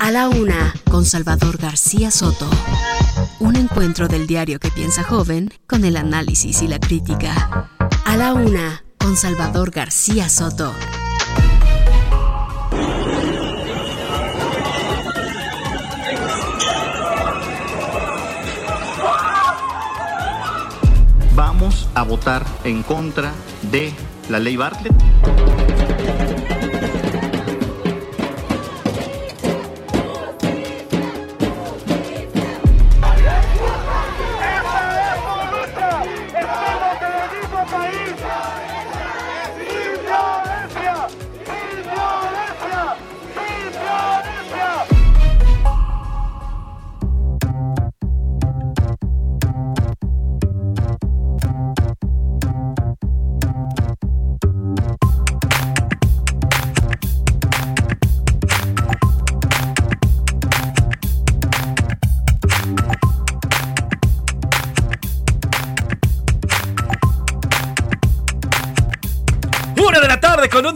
A la una, con Salvador García Soto. Un encuentro del diario que piensa joven con el análisis y la crítica. A la una, con Salvador García Soto. Vamos a votar en contra de la ley Bartlett.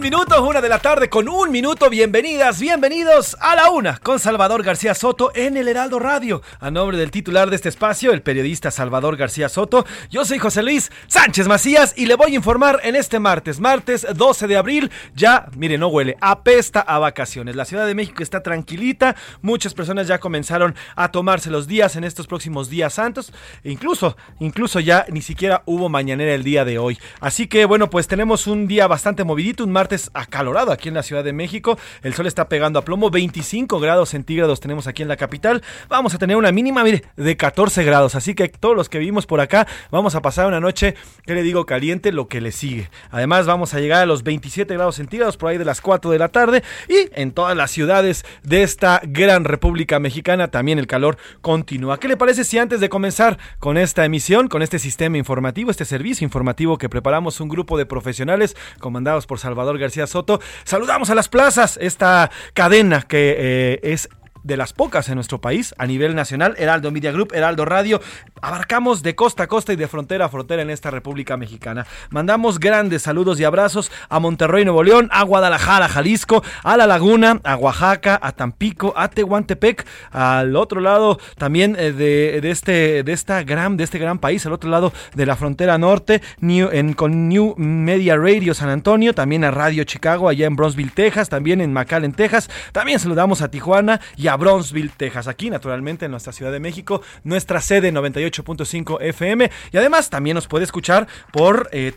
La tarde con un minuto, una de la tarde con un minuto. Bienvenidas, bienvenidos a la una con Salvador García Soto en el Heraldo Radio. A nombre del titular de este espacio, el periodista Salvador García Soto, yo soy José Luis Sánchez Macías y le voy a informar en este martes, martes 12 de abril. Ya, mire, no huele, apesta a vacaciones. La Ciudad de México está tranquilita. Muchas personas ya comenzaron a tomarse los días en estos próximos días santos. E incluso, incluso ya ni siquiera hubo mañanera el día de hoy. Así que bueno, pues tenemos un día bastante movidito, un martes acalorado aquí en la Ciudad de México. El sol está pegando a plomo, 25 grados centígrados tenemos aquí en la capital. Vamos a tener una mínima, mire, de 14 grados. Así que todos los que vivimos por acá vamos a pasar una noche, que le digo, caliente, lo que le sigue. Además, vamos a llegar a los 27 grados centígrados por ahí de las 4 de la tarde. Y en todas las ciudades de esta gran República Mexicana también el calor continúa. ¿Qué le parece si antes de comenzar con esta emisión, con este sistema informativo, este servicio informativo que preparamos un grupo de profesionales comandados por Salvador García Soto, saludamos a las plazas, esta cadena que eh, es de las pocas en nuestro país a nivel nacional, Heraldo Media Group, Heraldo Radio. Abarcamos de costa a costa y de frontera a frontera en esta República Mexicana. Mandamos grandes saludos y abrazos a Monterrey, Nuevo León, a Guadalajara, Jalisco, a La Laguna, a Oaxaca, a Tampico, a Tehuantepec, al otro lado también eh, de, de este, de, esta gran, de este gran país, al otro lado de la frontera norte, New, en, con New Media Radio San Antonio, también a Radio Chicago, allá en Bronzeville, Texas, también en McAllen, Texas. También saludamos a Tijuana y a Bronzeville, Texas, aquí naturalmente en nuestra Ciudad de México, nuestra sede 98.5 FM y además también nos puede escuchar por eh,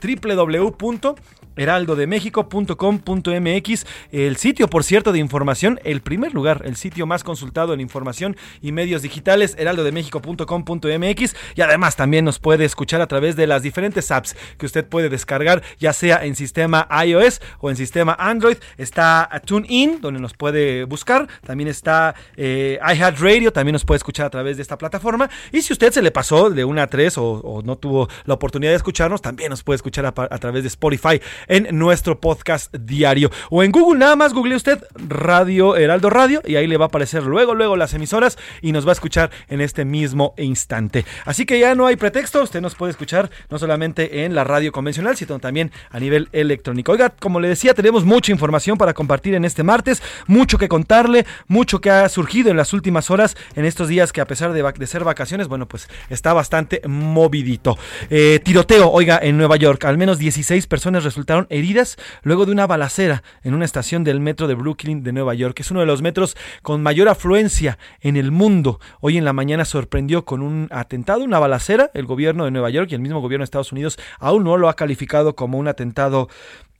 www.heraldodemexico.com.mx, el sitio por cierto de información, el primer lugar, el sitio más consultado en información y medios digitales, heraldodemexico.com.mx y además también nos puede escuchar a través de las diferentes apps que usted puede descargar, ya sea en sistema iOS o en sistema Android, está TuneIn, donde nos puede buscar, también está eh, iHeartRadio, también nos puede escuchar a través de esta plataforma. Y si usted se le pasó de una a tres o, no tuvo la oportunidad de escucharnos, también nos puede escuchar a, través de Spotify en nuestro podcast diario. O en Google, nada más google usted Radio Heraldo Radio y ahí le va a aparecer luego, luego las emisoras y nos va a escuchar en este mismo instante. Así que ya no hay pretexto, usted nos puede escuchar no solamente en la radio convencional, sino también a nivel electrónico. Oiga, como le decía, tenemos mucha información para compartir en este martes, mucho que contarle, mucho que ha surgido en las últimas horas, en estos días que a pesar de, ser vacaciones, bueno, pues está bastante movidito. Eh, tiroteo, oiga, en Nueva York, al menos 16 personas resultaron heridas luego de una balacera en una estación del metro de Brooklyn de Nueva York. Es uno de los metros con mayor afluencia en el mundo. Hoy en la mañana sorprendió con un atentado, una balacera. El gobierno de Nueva York y el mismo gobierno de Estados Unidos aún no lo ha calificado como un atentado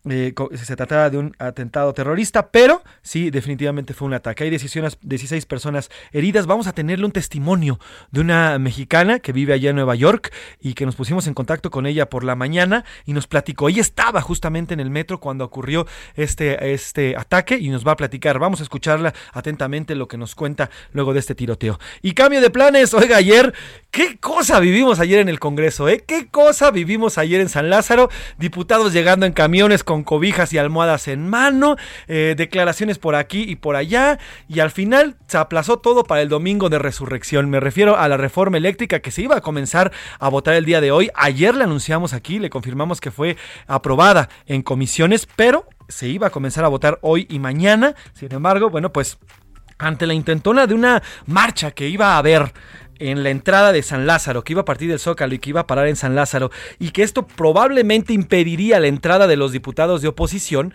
eh, se trataba de un atentado terrorista, pero sí, definitivamente fue un ataque. Hay 16 personas heridas. Vamos a tenerle un testimonio de una mexicana que vive allá en Nueva York y que nos pusimos en contacto con ella por la mañana y nos platicó. Ella estaba justamente en el metro cuando ocurrió este, este ataque y nos va a platicar. Vamos a escucharla atentamente lo que nos cuenta luego de este tiroteo. Y cambio de planes, oiga, ayer, qué cosa vivimos ayer en el Congreso, ¿eh? ¿Qué cosa vivimos ayer en San Lázaro? Diputados llegando en camiones con cobijas y almohadas en mano, eh, declaraciones por aquí y por allá, y al final se aplazó todo para el domingo de resurrección. Me refiero a la reforma eléctrica que se iba a comenzar a votar el día de hoy. Ayer le anunciamos aquí, le confirmamos que fue aprobada en comisiones, pero se iba a comenzar a votar hoy y mañana. Sin embargo, bueno, pues ante la intentona de una marcha que iba a haber en la entrada de San Lázaro, que iba a partir del Zócalo y que iba a parar en San Lázaro, y que esto probablemente impediría la entrada de los diputados de oposición,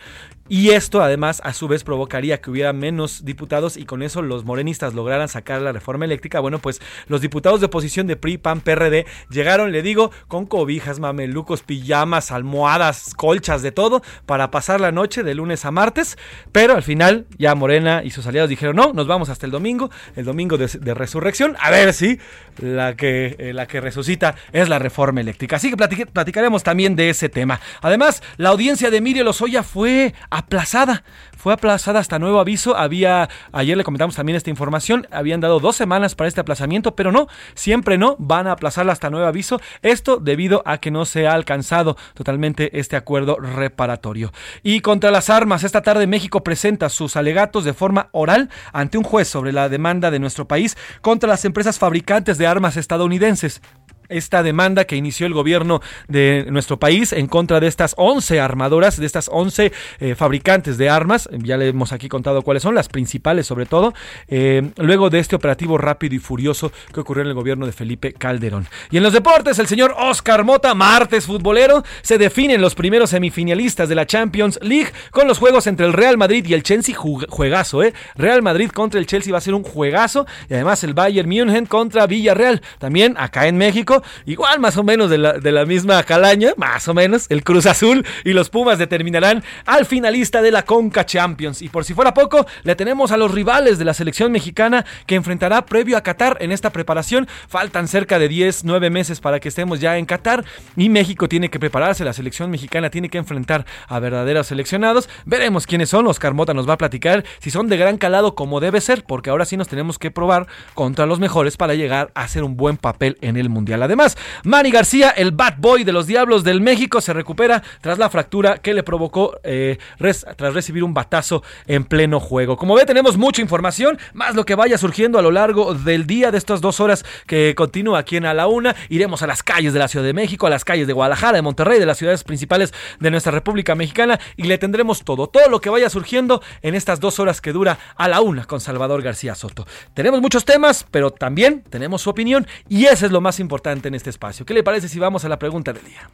y esto además a su vez provocaría que hubiera menos diputados y con eso los morenistas lograran sacar la reforma eléctrica. Bueno, pues los diputados de oposición de PRI, PAN, PRD llegaron, le digo, con cobijas, mamelucos, pijamas, almohadas, colchas, de todo, para pasar la noche de lunes a martes. Pero al final ya Morena y sus aliados dijeron, no, nos vamos hasta el domingo, el domingo de, resurrección, a ver si la que, eh, la que resucita es la reforma eléctrica. Así que platicaremos también de ese tema. Además, la audiencia de Emilio Lozoya fue aplazada. Fue aplazada hasta nuevo aviso. Había, ayer le comentamos también esta información, habían dado dos semanas para este aplazamiento, pero no, siempre no, van a aplazarla hasta nuevo aviso. Esto debido a que no se ha alcanzado totalmente este acuerdo reparatorio. Y contra las armas, esta tarde México presenta sus alegatos de forma oral ante un juez sobre la demanda de nuestro país contra las empresas fabricantes de armas estadounidenses esta demanda que inició el gobierno de nuestro país en contra de estas 11 armadoras, de estas 11 eh, fabricantes de armas. Ya le hemos aquí contado cuáles son, las principales sobre todo, eh, luego de este operativo rápido y furioso que ocurrió en el gobierno de Felipe Calderón. Y en los deportes, el señor Oscar Mota, martes futbolero, se definen los primeros semifinalistas de la Champions League con los juegos entre el Real Madrid y el Chelsea, juegazo, ¿eh? Real Madrid contra el Chelsea va a ser un juegazo y además el Bayern München contra Villarreal. También acá en México igual más o menos de la, misma calaña, más o menos, el Cruz Azul y los Pumas determinarán al finalista de la Conca Champions. Y por si fuera poco, le tenemos a los rivales de la selección mexicana que enfrentará previo a Qatar en esta preparación. Faltan cerca de 10, 9 meses para que estemos ya en Qatar y México tiene que prepararse, la selección mexicana tiene que enfrentar a verdaderos seleccionados. Veremos quiénes son, Oscar Mota nos va a platicar si son de gran calado como debe ser, porque ahora sí nos tenemos que probar contra los mejores para llegar a hacer un buen papel en el Mundial. Además, Manny García, el bad boy de los Diablos del México, se recupera tras la fractura que le provocó eh, tras recibir un batazo en pleno juego. Como ve, tenemos mucha información, más lo que vaya surgiendo a lo largo del día de estas dos horas que continúa aquí en A la Una. Iremos a las calles de la Ciudad de México, a las calles de Guadalajara, de Monterrey, de las ciudades principales de nuestra República Mexicana y le tendremos todo, todo lo que vaya surgiendo en estas dos horas que dura a la una con Salvador García Soto. Tenemos muchos temas, pero también tenemos su opinión y eso es lo más importante en este espacio. ¿Qué le parece si vamos a la pregunta del día?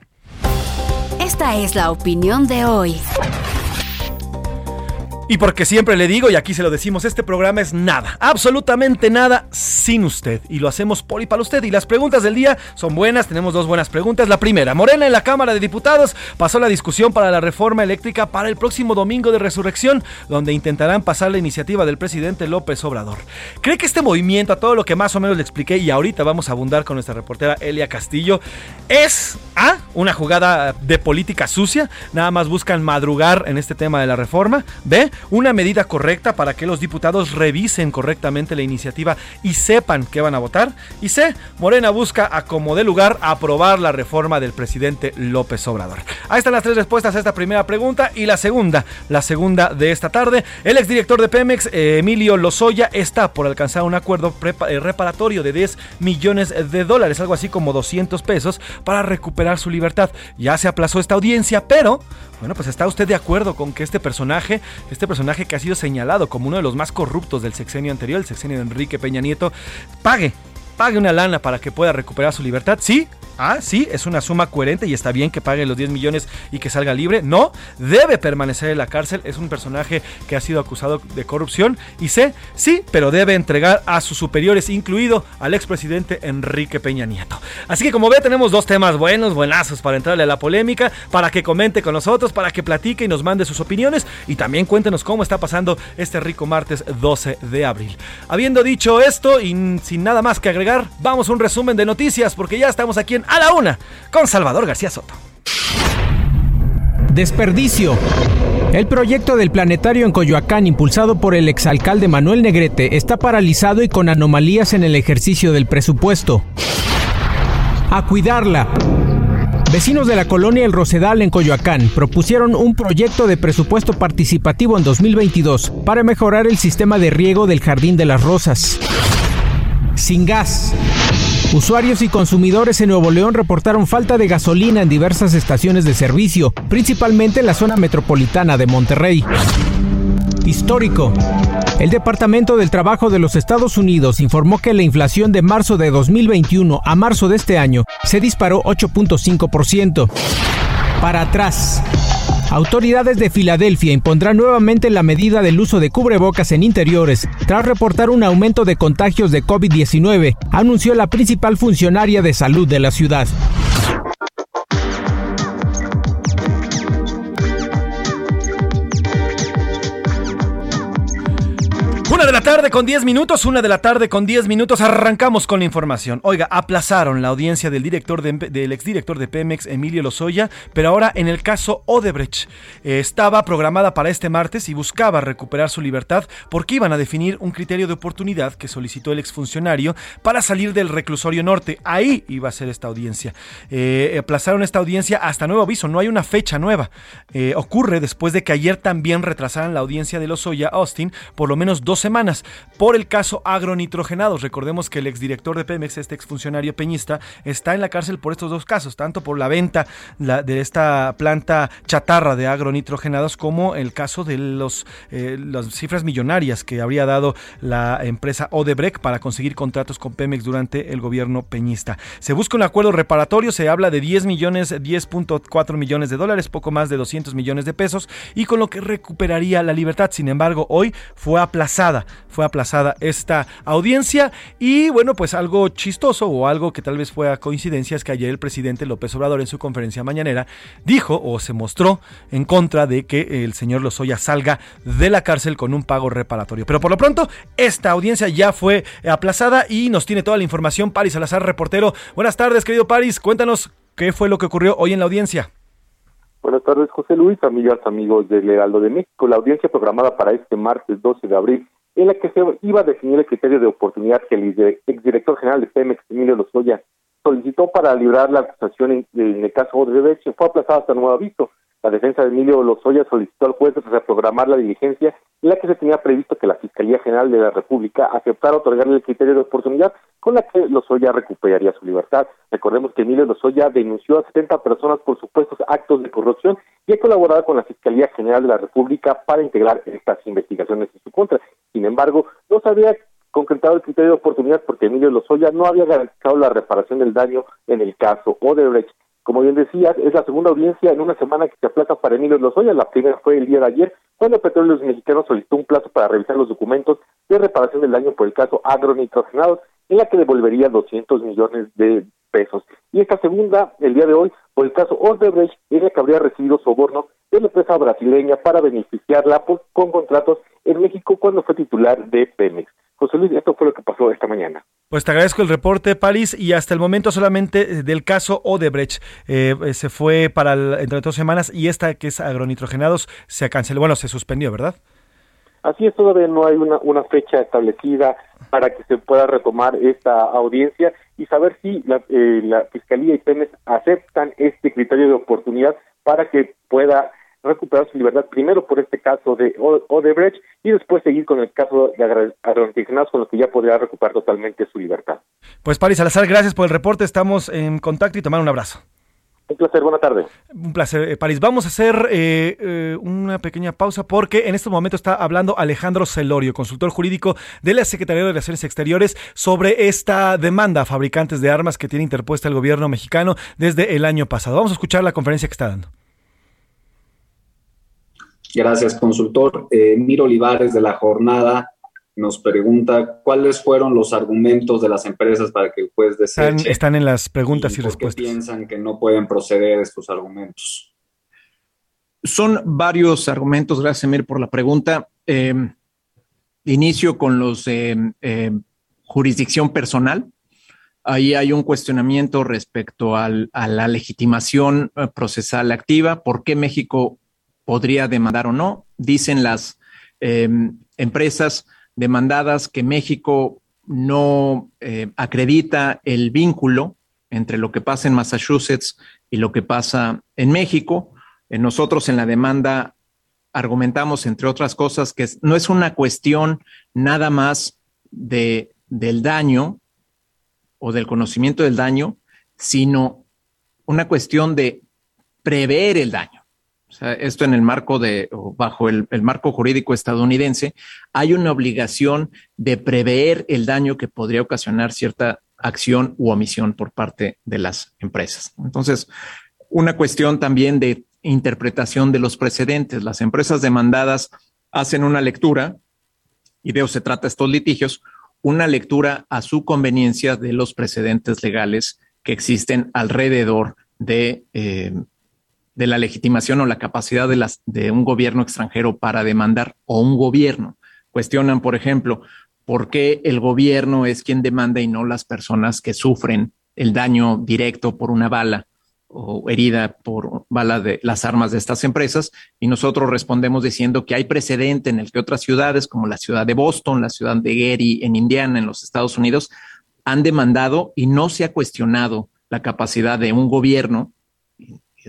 Esta es la opinión de hoy. Y porque siempre le digo, y aquí se lo decimos, este programa es nada, absolutamente nada sin usted. Y lo hacemos por y para usted. Y las preguntas del día son buenas, tenemos dos buenas preguntas. La primera, Morena en la Cámara de Diputados pasó la discusión para la reforma eléctrica para el próximo domingo de resurrección, donde intentarán pasar la iniciativa del presidente López Obrador. ¿Cree que este movimiento, a todo lo que más o menos le expliqué, y ahorita vamos a abundar con nuestra reportera Elia Castillo, es A, una jugada de política sucia? Nada más buscan madrugar en este tema de la reforma. B, una medida correcta para que los diputados revisen correctamente la iniciativa y sepan qué van a votar. Y C, Morena busca a como de lugar aprobar la reforma del presidente López Obrador. Ahí están las tres respuestas a esta primera pregunta y la segunda, la segunda de esta tarde. El exdirector de Pemex, eh, Emilio Lozoya, está por alcanzar un acuerdo eh, reparatorio de 10 millones de dólares, algo así como 200 pesos, para recuperar su libertad. Ya se aplazó esta audiencia, pero bueno, pues está usted de acuerdo con que este personaje, este personaje que ha sido señalado como uno de los más corruptos del sexenio anterior, el sexenio de Enrique Peña Nieto, pague, pague una lana para que pueda recuperar su libertad? ¿Sí Ah, sí, es una suma coherente y está bien que pague los 10 millones y que salga libre. No, debe permanecer en la cárcel. Es un personaje que ha sido acusado de corrupción. Y sé, sí, pero debe entregar a sus superiores, incluido al expresidente Enrique Peña Nieto. Así que como ve, tenemos dos temas buenos, buenazos para entrarle a la polémica, para que comente con nosotros, para que platique y nos mande sus opiniones. Y también cuéntenos cómo está pasando este rico martes 12 de abril. Habiendo dicho esto y sin nada más que agregar, vamos a un resumen de noticias porque ya estamos aquí en A la Una con Salvador García Soto. Desperdicio. El proyecto del planetario en Coyoacán, impulsado por el exalcalde Manuel Negrete, está paralizado y con anomalías en el ejercicio del presupuesto. A cuidarla. Vecinos de la colonia El Rosedal en Coyoacán propusieron un proyecto de presupuesto participativo en 2022 para mejorar el sistema de riego del Jardín de las Rosas. Sin gas. Usuarios y consumidores en Nuevo León reportaron falta de gasolina en diversas estaciones de servicio, principalmente en la zona metropolitana de Monterrey. Histórico. El Departamento del Trabajo de los Estados Unidos informó que la inflación de marzo de 2021 a marzo de este año se disparó 8.5%. Para atrás. Autoridades de Filadelfia impondrán nuevamente la medida del uso de cubrebocas en interiores tras reportar un aumento de contagios de COVID-19, anunció la principal funcionaria de salud de la ciudad. Una de la tarde con 10 minutos, una de la tarde con 10 minutos, arrancamos con la información. Oiga, aplazaron la audiencia del director de, del exdirector de Pemex, Emilio Lozoya, pero ahora en el caso Odebrecht. Eh, estaba programada para este martes y buscaba recuperar su libertad porque iban a definir un criterio de oportunidad que solicitó el exfuncionario para salir del reclusorio norte. Ahí iba a ser esta audiencia. Eh, aplazaron esta audiencia hasta nuevo aviso, no hay una fecha nueva. Eh, ocurre después de que ayer también retrasaran la audiencia de Lozoya Austin por lo menos dos semanas por el caso agronitrogenados. Recordemos que el exdirector de Pemex, este exfuncionario peñista, está en la cárcel por estos dos casos, tanto por la venta de esta planta chatarra de agronitrogenados como el caso de los, eh, las cifras millonarias que habría dado la empresa Odebrecht para conseguir contratos con Pemex durante el gobierno peñista. Se busca un acuerdo reparatorio, se habla de 10 millones, 10.4 millones de dólares, poco más de 200 millones de pesos, y con lo que recuperaría la libertad. Sin embargo, hoy fue fue aplazada esta audiencia y bueno, pues algo chistoso o algo que tal vez fue a coincidencia es que ayer el presidente López Obrador en su conferencia mañanera dijo o se mostró en contra de que el señor Lozoya salga de la cárcel con un pago reparatorio. Pero por lo pronto, esta audiencia ya fue aplazada y nos tiene toda la información Paris Salazar, reportero. Buenas tardes, querido Paris, cuéntanos qué fue lo que ocurrió hoy en la audiencia. Buenas tardes, José Luis, amigas, amigos del Heraldo de México. La audiencia programada para este martes 12 de abril en la que se iba a definir el criterio de oportunidad que el exdirector general de Pemex, Emilio Lozoya, solicitó para librar la acusación en, el caso Odebrecht, fue aplazada hasta nuevo aviso. La defensa de Emilio Lozoya solicitó al juez reprogramar la diligencia en la que se tenía previsto que la Fiscalía General de la República aceptara otorgarle el criterio de oportunidad con la que Lozoya recuperaría su libertad. Recordemos que Emilio Lozoya denunció a 70 personas por supuestos actos de corrupción y ha colaborado con la Fiscalía General de la República para integrar estas investigaciones en su contra. Sin embargo, no se había concretado el criterio de oportunidad porque Emilio Lozoya no había garantizado la reparación del daño en el caso Odebrecht. Como bien decías, es la segunda audiencia en una semana que se aplaza para Emilio Lozoya. La primera fue el día de ayer, cuando Petróleos Mexicanos solicitó un plazo para revisar los documentos de reparación del daño por el caso agronitrogenados, en la que devolvería 200 millones de pesos. Y esta segunda, el día de hoy, por el caso Odebrecht, ella que habría recibido soborno de la empresa brasileña para beneficiarla con contratos en México cuando fue titular de Pemex. José Luis, esto fue lo que pasó esta mañana. Pues te agradezco el reporte, París, y hasta el momento solamente eh, del caso Odebrecht eh, eh, se fue para entre dos semanas y esta que es agronitrogenados se canceló, bueno, se suspendió, ¿verdad? Así es, todavía no hay una, una fecha establecida para que se pueda retomar esta audiencia y saber si la, la Fiscalía y Pemex aceptan este criterio de oportunidad para que pueda recuperar su libertad primero por este caso de Odebrecht y después seguir con el caso de agronitrogenados con lo que ya podría recuperar totalmente su libertad. Pues Paris Salazar, gracias por el reporte, estamos en contacto y tomar un abrazo. Un placer, buena tarde. Un placer, eh, París. Vamos a hacer eh, eh, una pequeña pausa porque en este momento está hablando Alejandro Celorio, consultor jurídico de la Secretaría de Relaciones Exteriores, sobre esta demanda a fabricantes de armas que tiene interpuesta el gobierno mexicano desde el año pasado. Vamos a escuchar la conferencia que está dando. Gracias, consultor. Miro Olivares de la jornada nos pregunta cuáles fueron los argumentos de las empresas para que el juez deseche. Están, en las preguntas y, respuestas. ¿Por qué piensan que no pueden proceder estos argumentos? Son varios argumentos, gracias Emir por la pregunta. Em, inicio con los de em, jurisdicción personal. Ahí hay un cuestionamiento respecto a la legitimación eh, procesal activa, por qué México podría demandar o no. Dicen las em, empresas, demandadas que México no eh, acredita el vínculo entre lo que pasa en Massachusetts y lo que pasa en México. Eh, nosotros en la demanda argumentamos, entre otras cosas, que no es una cuestión nada más de, del daño o del conocimiento del daño, sino una cuestión de prever el daño esto en el marco de, bajo el, marco jurídico estadounidense, hay una obligación de prever el daño que podría ocasionar cierta acción u omisión por parte de las empresas. Entonces, una cuestión también de interpretación de los precedentes. Las empresas demandadas hacen una lectura, y de eso se trata estos litigios, una lectura a su conveniencia de los precedentes legales que existen alrededor de eh, de la legitimación o la capacidad de, las, de un gobierno extranjero para demandar o un gobierno. Cuestionan, por ejemplo, por qué el gobierno es quien demanda y no las personas que sufren el daño directo por una bala o herida por bala de las armas de estas empresas. Y nosotros respondemos diciendo que hay precedente en el que otras ciudades, como la ciudad de Boston, la ciudad de Gary en Indiana, en los Estados Unidos, han demandado y no se ha cuestionado la capacidad de un gobierno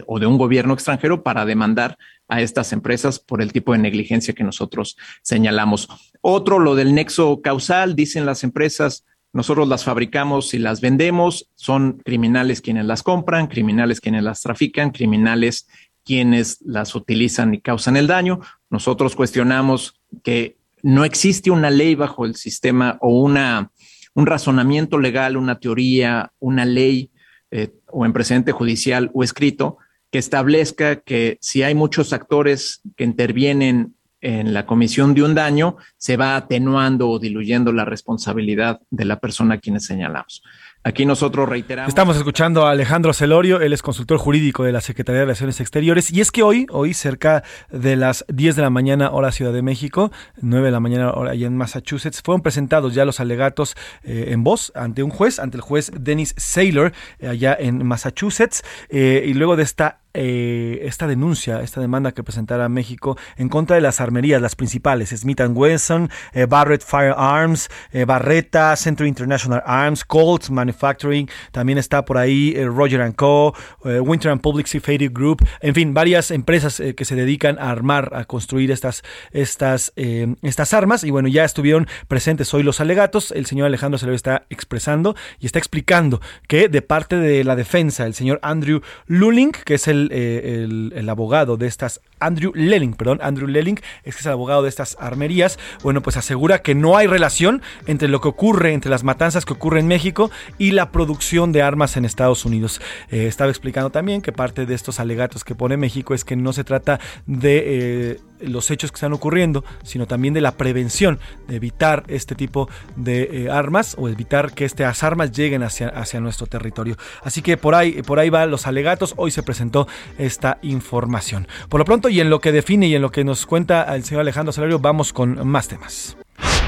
o de un gobierno extranjero para demandar a estas empresas por el tipo de negligencia que nosotros señalamos. Otro, lo del nexo causal, dicen las empresas, nosotros las fabricamos y las vendemos, son criminales quienes las compran, criminales quienes las trafican, criminales quienes las utilizan y causan el daño. Nosotros cuestionamos que no existe una ley bajo el sistema o una, un razonamiento legal, una teoría, una ley eh, o en precedente judicial o escrito que establezca que si hay muchos actores que intervienen en la comisión de un daño, se va atenuando o diluyendo la responsabilidad de la persona a quienes señalamos. Aquí nosotros reiteramos. Estamos escuchando a Alejandro Celorio, él es consultor jurídico de la Secretaría de Relaciones Exteriores. Y es que hoy, hoy cerca de las 10 de la mañana, hora Ciudad de México, 9 de la mañana, hora allá en Massachusetts, fueron presentados ya los alegatos eh, en voz ante un juez, ante el juez Dennis Saylor, eh, allá en Massachusetts. Eh, y luego de esta eh, esta denuncia, esta demanda que presentara México en contra de las armerías, las principales, Smith Wesson, eh, Barrett Firearms, eh, Barretta, Century International Arms, Colt Manufacturing, también está por ahí Roger Co., Winter and Public Safety Group, en fin, varias empresas que se dedican a armar, a construir estas, estas, estas armas y bueno, ya estuvieron presentes hoy los alegatos, el señor Alejandro se lo está expresando y está explicando que de parte de la defensa, el señor Andrew Luling, que es el eh, el, abogado de estas, Andrew Lelling, perdón, Andrew Lelling, es que es el abogado de estas armerías, bueno, pues asegura que no hay relación entre lo que ocurre, entre las matanzas que ocurren en México y la producción de armas en Estados Unidos. Eh, estaba explicando también que parte de estos alegatos que pone México es que no se trata de... Eh, los hechos que están ocurriendo, sino también de la prevención, de evitar este tipo de eh, armas o evitar que estas armas lleguen hacia, hacia nuestro territorio. Así que por ahí, por ahí van los alegatos. Hoy se presentó esta información. Por lo pronto, y en lo que define y en lo que nos cuenta el señor Alejandro Salario, vamos con más temas.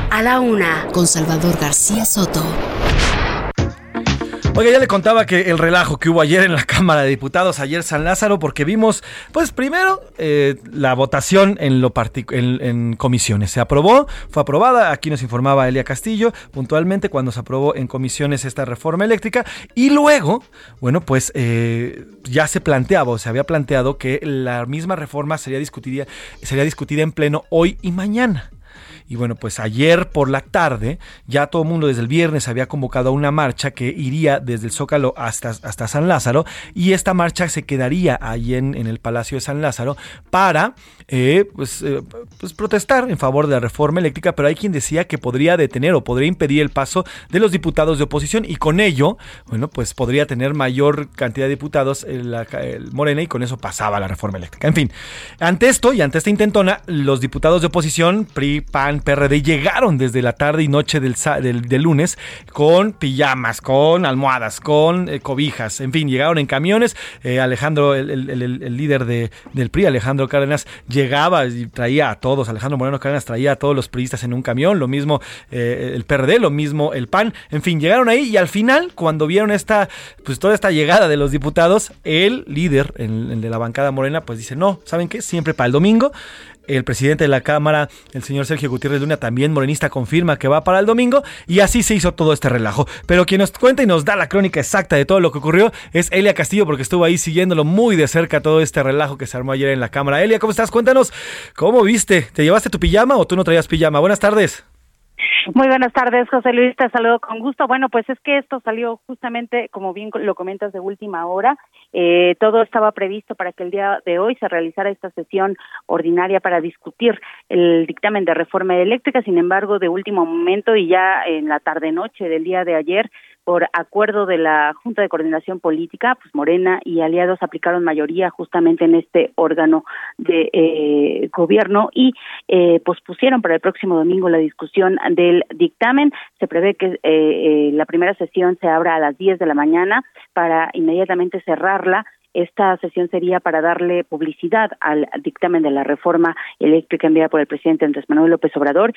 A la una, con Salvador García Soto. Oiga, ya le contaba que el relajo que hubo ayer en la Cámara de Diputados, ayer San Lázaro, porque vimos, pues primero, eh, la votación en, lo en, comisiones. Se aprobó, fue aprobada, aquí nos informaba Elia Castillo, puntualmente cuando se aprobó en comisiones esta reforma eléctrica, y luego, bueno, pues eh, ya se planteaba, o se había planteado que la misma reforma sería discutida, sería discutida en pleno hoy y mañana. Y bueno, pues ayer por la tarde ya todo el mundo desde el viernes había convocado a una marcha que iría desde el Zócalo hasta, hasta San Lázaro y esta marcha se quedaría ahí en, en el Palacio de San Lázaro para eh, pues, eh, pues protestar en favor de la reforma eléctrica, pero hay quien decía que podría detener o podría impedir el paso de los diputados de oposición y con ello, bueno, pues podría tener mayor cantidad de diputados en la, el Morena y con eso pasaba la reforma eléctrica. En fin, ante esto y ante esta intentona, los diputados de oposición, PRI, PAN, PRD, llegaron desde la tarde y noche del, lunes con pijamas, con almohadas, con eh, cobijas, en fin, llegaron en camiones. Eh, Alejandro, el, líder de, del PRI, Alejandro Cárdenas, llegaba y traía a todos, Alejandro Moreno Cárdenas traía a todos los priistas en un camión, lo mismo eh, el PRD, lo mismo el PAN, en fin, llegaron ahí y al final, cuando vieron esta, pues toda esta llegada de los diputados, el líder, de la bancada morena, pues dice, no, ¿saben qué? Siempre para el domingo el presidente de la Cámara, el señor Sergio Gutiérrez Luna, también morenista, confirma que va para el domingo y así se hizo todo este relajo. Pero quien nos cuenta y nos da la crónica exacta de todo lo que ocurrió es Elia Castillo, porque estuvo ahí siguiéndolo muy de cerca todo este relajo que se armó ayer en la Cámara. Elia, ¿cómo estás? Cuéntanos, ¿cómo viste? ¿Te llevaste tu pijama o tú no traías pijama? Buenas tardes. Muy buenas tardes, José Luis, te saludo con gusto. Bueno, pues es que esto salió justamente, como bien lo comentas, de última hora. Eh, todo estaba previsto para que el día de hoy se realizara esta sesión ordinaria para discutir el dictamen de reforma eléctrica. Sin embargo, de último momento y ya en la tarde-noche del día de ayer, por acuerdo de la Junta de Coordinación Política, pues Morena y aliados aplicaron mayoría justamente en este órgano de eh, gobierno y eh, pospusieron para el próximo domingo la discusión del dictamen. Se prevé que eh, eh la primera sesión se abra a las 10 de la mañana para inmediatamente cerrarla esta sesión sería para darle publicidad al dictamen de la reforma eléctrica enviada por el presidente Andrés Manuel López Obrador,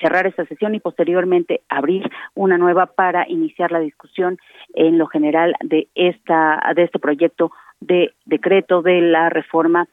cerrar esta sesión y posteriormente abrir una nueva para iniciar la discusión en lo general de esta de este proyecto de decreto de la reforma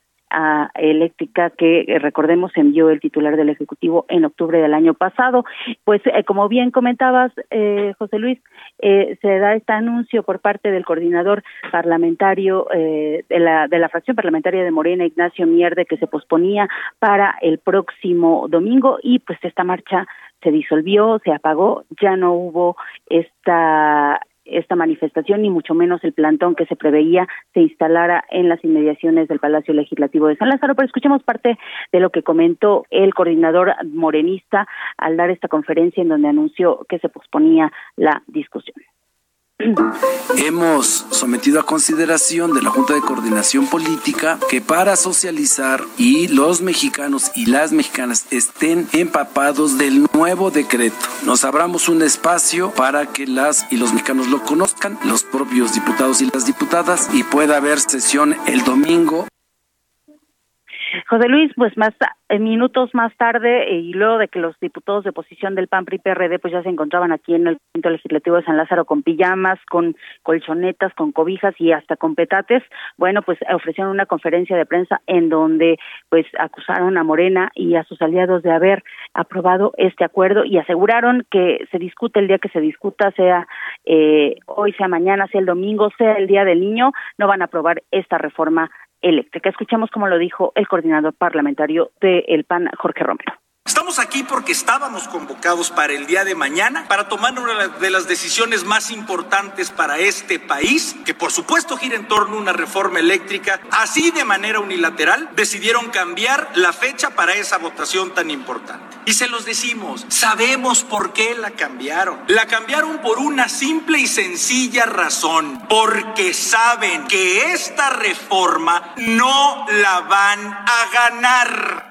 eléctrica que eh, recordemos envió el titular del ejecutivo en octubre del año pasado. Pues eh, como bien comentabas eh, José Luis se da este anuncio por parte del coordinador parlamentario de la de la fracción parlamentaria de Morena Ignacio Mierde que se posponía para el próximo domingo y pues esta marcha se disolvió, se apagó, ya no hubo esta esta manifestación, ni mucho menos el plantón que se preveía se instalara en las inmediaciones del Palacio Legislativo de San Lázaro. Pero escuchemos parte de lo que comentó el coordinador morenista al dar esta conferencia en donde anunció que se posponía la discusión. Hemos sometido a consideración de la Junta de Coordinación Política que para socializar y los mexicanos y las mexicanas estén empapados del nuevo decreto, nos abramos un espacio para que las y los mexicanos lo conozcan, los propios diputados y las diputadas, y pueda haber sesión el domingo José Luis, pues más eh, minutos más tarde eh, y luego de que los diputados de oposición del PAN PRI PRD pues ya se encontraban aquí en el Centro Legislativo de San Lázaro con pijamas, con colchonetas, con cobijas y hasta con petates, bueno, pues ofrecieron una conferencia de prensa en donde pues acusaron a Morena y a sus aliados de haber aprobado este acuerdo y aseguraron que se discute el día que se discuta, sea eh, hoy, sea mañana, sea el domingo, sea el día del niño, no van a aprobar esta reforma eléctrica. Escuchamos cómo lo dijo el coordinador parlamentario del PAN, Jorge Romero. Estamos aquí porque estábamos convocados para el día de mañana para tomar una de las decisiones más importantes para este país, que por supuesto gira en torno a una reforma eléctrica. Así de manera unilateral decidieron cambiar la fecha para esa votación tan importante. Y se los decimos, sabemos por qué la cambiaron. La cambiaron por una simple y sencilla razón, porque saben que esta reforma no la van a ganar.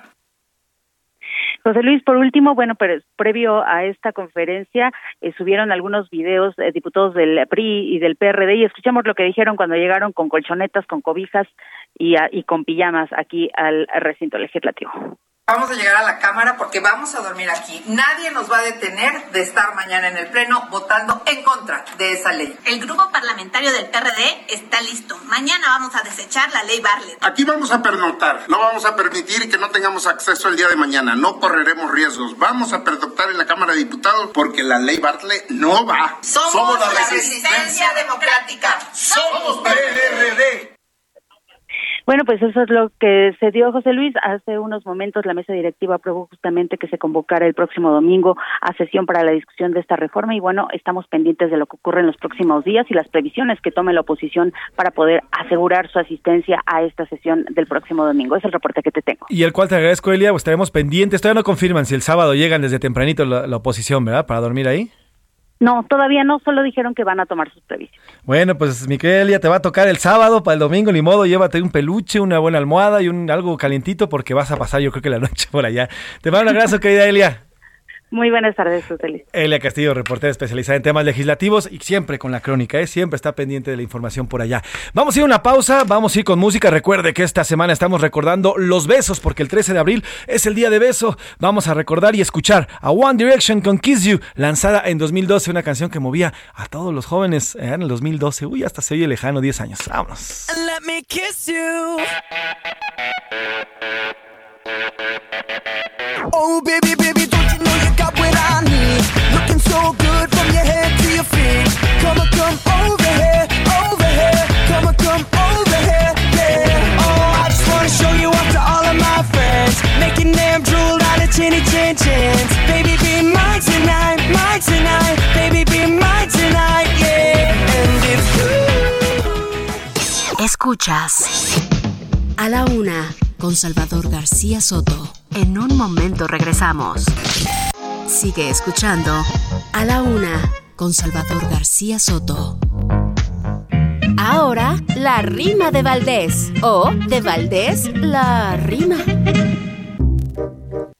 José Luis, por último, bueno, pero previo a esta conferencia eh, subieron algunos videos de diputados del PRI y del PRD y escuchamos lo que dijeron cuando llegaron con colchonetas, con cobijas y, y con pijamas aquí al recinto legislativo. Vamos a llegar a la Cámara porque vamos a dormir aquí. Nadie nos va a detener de estar mañana en el Pleno votando en contra de esa ley. El grupo parlamentario del PRD está listo. Mañana vamos a desechar la ley Barlet. Aquí vamos a pernoctar. No vamos a permitir que no tengamos acceso el día de mañana. No correremos riesgos. Vamos a pernoctar en la Cámara de Diputados porque la ley Bartlett no va. Somos, la, resistencia, democrática. Somos PRD. Bueno, pues eso es lo que se dio, José Luis. Hace unos momentos la mesa directiva aprobó justamente que se convocara el próximo domingo a sesión para la discusión de esta reforma y bueno, estamos pendientes de lo que ocurre en los próximos días y las previsiones que tome la oposición para poder asegurar su asistencia a esta sesión del próximo domingo. Es el reporte que te tengo. Y el cual te agradezco, Elia, pues estaremos pendientes. Todavía no confirman si el sábado llegan desde tempranito la, la oposición, ¿verdad? Para dormir ahí. No, todavía no, solo dijeron que van a tomar sus previsiones. Bueno, pues Miquel, ya te va a tocar el sábado para el domingo, ni modo, llévate un peluche, una buena almohada y un algo calientito porque vas a pasar yo creo que la noche por allá. Te mando un abrazo, querida Elia. Muy buenas tardes, José Elia Castillo, reportera especializada en temas legislativos y siempre con la crónica, ¿eh? siempre está pendiente de la información por allá. Vamos a ir a una pausa, vamos a ir con música. Recuerde que esta semana estamos recordando los besos porque el 13 de abril es el día de beso. Vamos a recordar y escuchar a One Direction con Kiss You, lanzada en 2012, una canción que movía a todos los jóvenes eh, en el 2012. Uy, hasta se oye lejano, 10 años. Vámonos. Let me kiss you. Oh, baby, baby, I. Baby, be Escuchas a la una con Salvador García Soto. En un momento regresamos. Sigue escuchando a la una con Salvador García Soto. Ahora, la rima de Valdés. O de Valdés, la rima.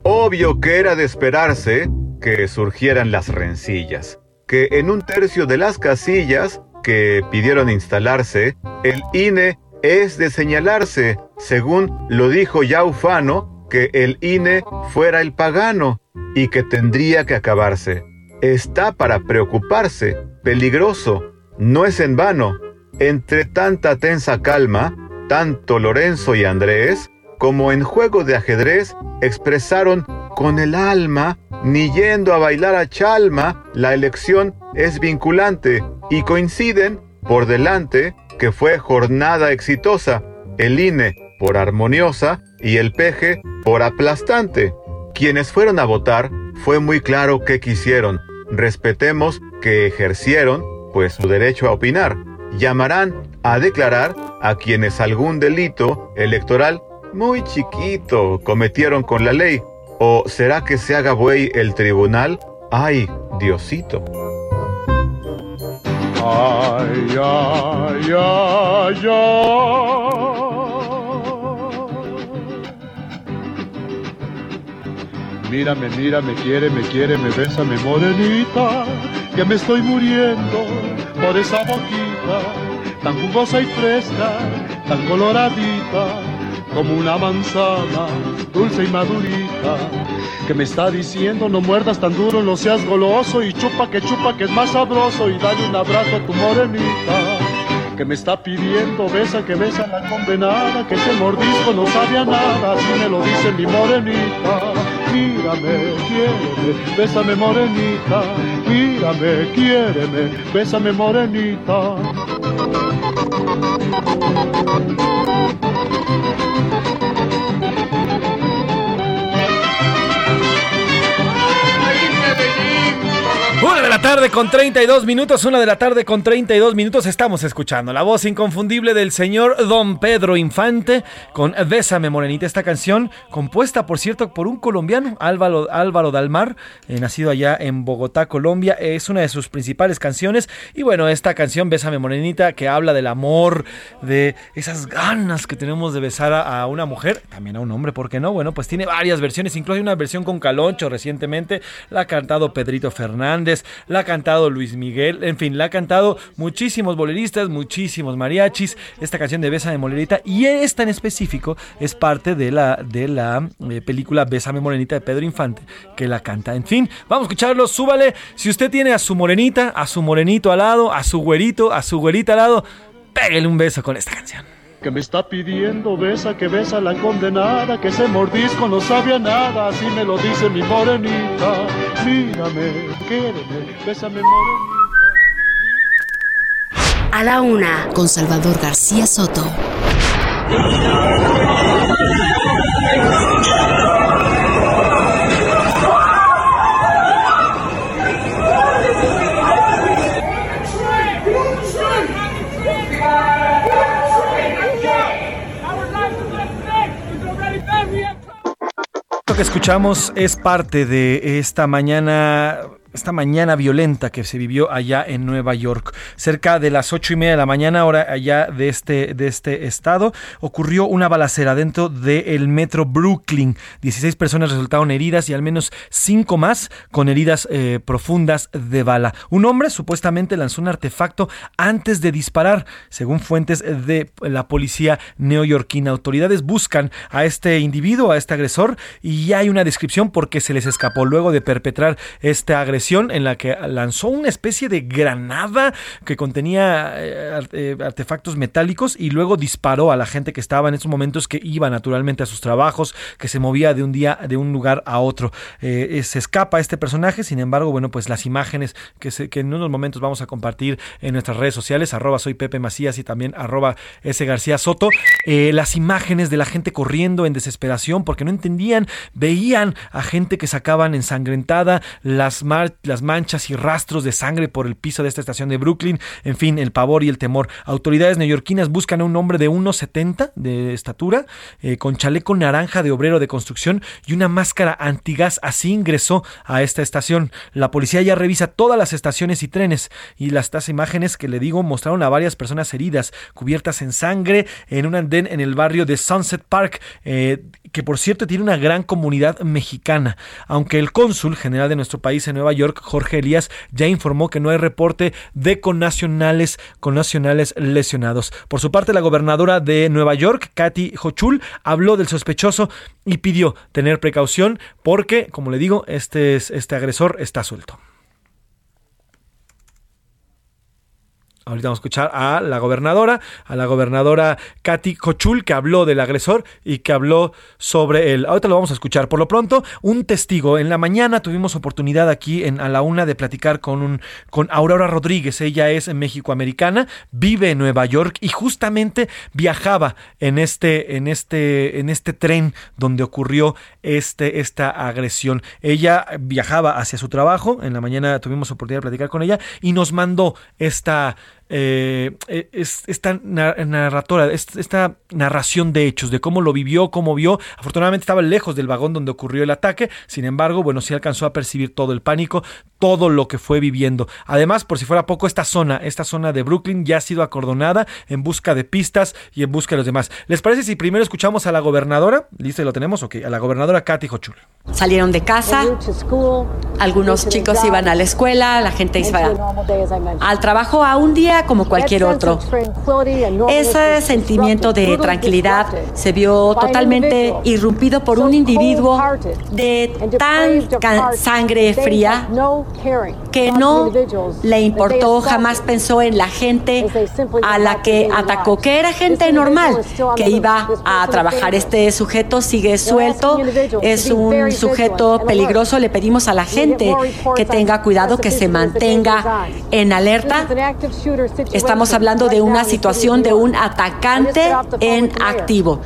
Obvio que era de esperarse que surgieran las rencillas, que en un tercio de las casillas que pidieron instalarse, el INE es de señalarse, según lo dijo ya Ufano, que el INE fuera el pagano y que tendría que acabarse. Está para preocuparse, peligroso, no es en vano. Entre tanta tensa calma, tanto Lorenzo y Andrés, como en juego de ajedrez, expresaron con el alma, ni yendo a bailar a Chalma, la elección es vinculante y coinciden por delante que fue jornada exitosa, el INE por armoniosa y el peje por aplastante. Quienes fueron a votar fue muy claro qué quisieron. Respetemos que ejercieron, pues su derecho a opinar. Llamarán a declarar a quienes algún delito electoral muy chiquito cometieron con la ley. ¿O será que se haga buey el tribunal? ¡Ay, Diosito! Ay, ay, ay, ay. Mírame, mírame, quiere, me quiere, me besa, me morenita, que me estoy muriendo por esa boquita, tan jugosa y fresca, tan coloradita, como una manzana, dulce y madurita, que me está diciendo no muerdas tan duro, no seas goloso y chupa que chupa que es más sabroso y dale un abrazo a tu morenita. Que me está pidiendo besa que besa la condenada, que ese mordisco no sabe a nada, así me lo dice mi morenita. Mírame, quiéreme, bésame morenita, mírame, quiéreme, bésame morenita. De la tarde con 32 minutos, una de la tarde con 32 minutos. Estamos escuchando la voz inconfundible del señor Don Pedro Infante con Bésame Morenita, esta canción compuesta por cierto por un colombiano, Álvaro, Álvaro Dalmar, eh, nacido allá en Bogotá, Colombia, es una de sus principales canciones. Y bueno, esta canción Bésame Morenita que habla del amor, de esas ganas que tenemos de besar a, a una mujer, también a un hombre, ¿por qué no? Bueno, pues tiene varias versiones, incluso hay una versión con Caloncho recientemente, la ha cantado Pedrito Fernández, la ha cantado Luis Miguel, en fin, la ha cantado muchísimos boleristas, muchísimos mariachis, esta canción de Bésame Morenita y esta en específico es parte de la, de la eh, película Bésame Morenita de Pedro Infante que la canta. En fin, vamos a escucharlo, súbale, si usted tiene a su morenita, a su morenito al lado, a su güerito, a su güerita al lado, pégale un beso con esta canción que me está pidiendo besa que besa la condenada, que ese mordisco no sabe a nada, así me lo dice mi morenita. Mírame, quédeme, bésame morenita. A la una con Salvador García Soto. Que escuchamos es parte de esta mañana esta mañana violenta que se vivió allá en Nueva York. Cerca de las ocho y media de la mañana, hora allá de este, de este estado, ocurrió una balacera dentro del metro Brooklyn. 16 personas resultaron heridas y al menos cinco más con heridas eh, profundas de bala. Un hombre supuestamente lanzó un artefacto antes de disparar, según fuentes de la policía neoyorquina. Autoridades buscan a este individuo, a este agresor, y ya hay una descripción porque se les escapó luego de perpetrar esta en la que lanzó una especie de granada que contenía eh, eh, artefactos metálicos y luego disparó a la gente que estaba en esos momentos que iba naturalmente a sus trabajos, que se movía de un día de un lugar a otro. Eh, se escapa este personaje, sin embargo, bueno, pues las imágenes que, que en unos momentos vamos a compartir en nuestras redes sociales, arroba soy Pepe y también arroba S García Soto, las imágenes de la gente corriendo en desesperación porque no entendían, veían a gente que sacaban ensangrentada las las manchas y rastros de sangre por el piso de esta estación de Brooklyn, en fin, el pavor y el temor. Autoridades neoyorquinas buscan a un hombre de 1,70 de estatura, eh, con chaleco naranja de obrero de construcción y una máscara antigas. Así ingresó a esta estación. La policía ya revisa todas las estaciones y trenes y las estas imágenes que le digo mostraron a varias personas heridas, cubiertas en sangre, en un andén en el barrio de Sunset Park, eh, que por cierto tiene una gran comunidad mexicana. Aunque el cónsul general de nuestro país en Nueva York Jorge Elías, ya informó que no hay reporte de connacionales, connacionales lesionados. Por su parte, la gobernadora de Nueva York, Kathy Hochul, habló del sospechoso y pidió tener precaución porque, como le digo, este, este agresor está suelto. Ahorita vamos a escuchar a la gobernadora, a la gobernadora Katy Cochul, que habló del agresor y que habló sobre él. Ahorita lo vamos a escuchar. Por lo pronto, un testigo. En la mañana tuvimos oportunidad aquí en, a la una de platicar con, un, con Aurora Rodríguez. Ella es México-americana, vive en Nueva York y justamente viajaba en este, en este, en este tren donde ocurrió este, esta agresión. Ella viajaba hacia su trabajo. En la mañana tuvimos oportunidad de platicar con ella y nos mandó esta eh, es, esta narratora, esta narración de hechos, de cómo lo vivió, cómo vio. Afortunadamente estaba lejos del vagón donde ocurrió el ataque, sin embargo, bueno, sí alcanzó a percibir todo el pánico, todo lo que fue viviendo. Además, por si fuera poco, esta zona, esta zona de Brooklyn ya ha sido acordonada en busca de pistas y en busca de los demás. ¿Les parece si primero escuchamos a la gobernadora? ¿Listo? ¿Lo tenemos? Ok, a la gobernadora Katy Hochul. Salieron de casa, algunos chicos iban a la escuela, la gente iba al trabajo a un día como cualquier otro. Ese sentimiento de tranquilidad se vio totalmente irrumpido por un individuo de tan sangre fría que no le importó, jamás pensó en la gente a la que atacó, que era gente normal, que iba a trabajar. Este sujeto sigue suelto, es un sujeto peligroso. Le pedimos a la gente que tenga cuidado, que se mantenga en alerta. Estamos hablando de una situación de un atacante en activo.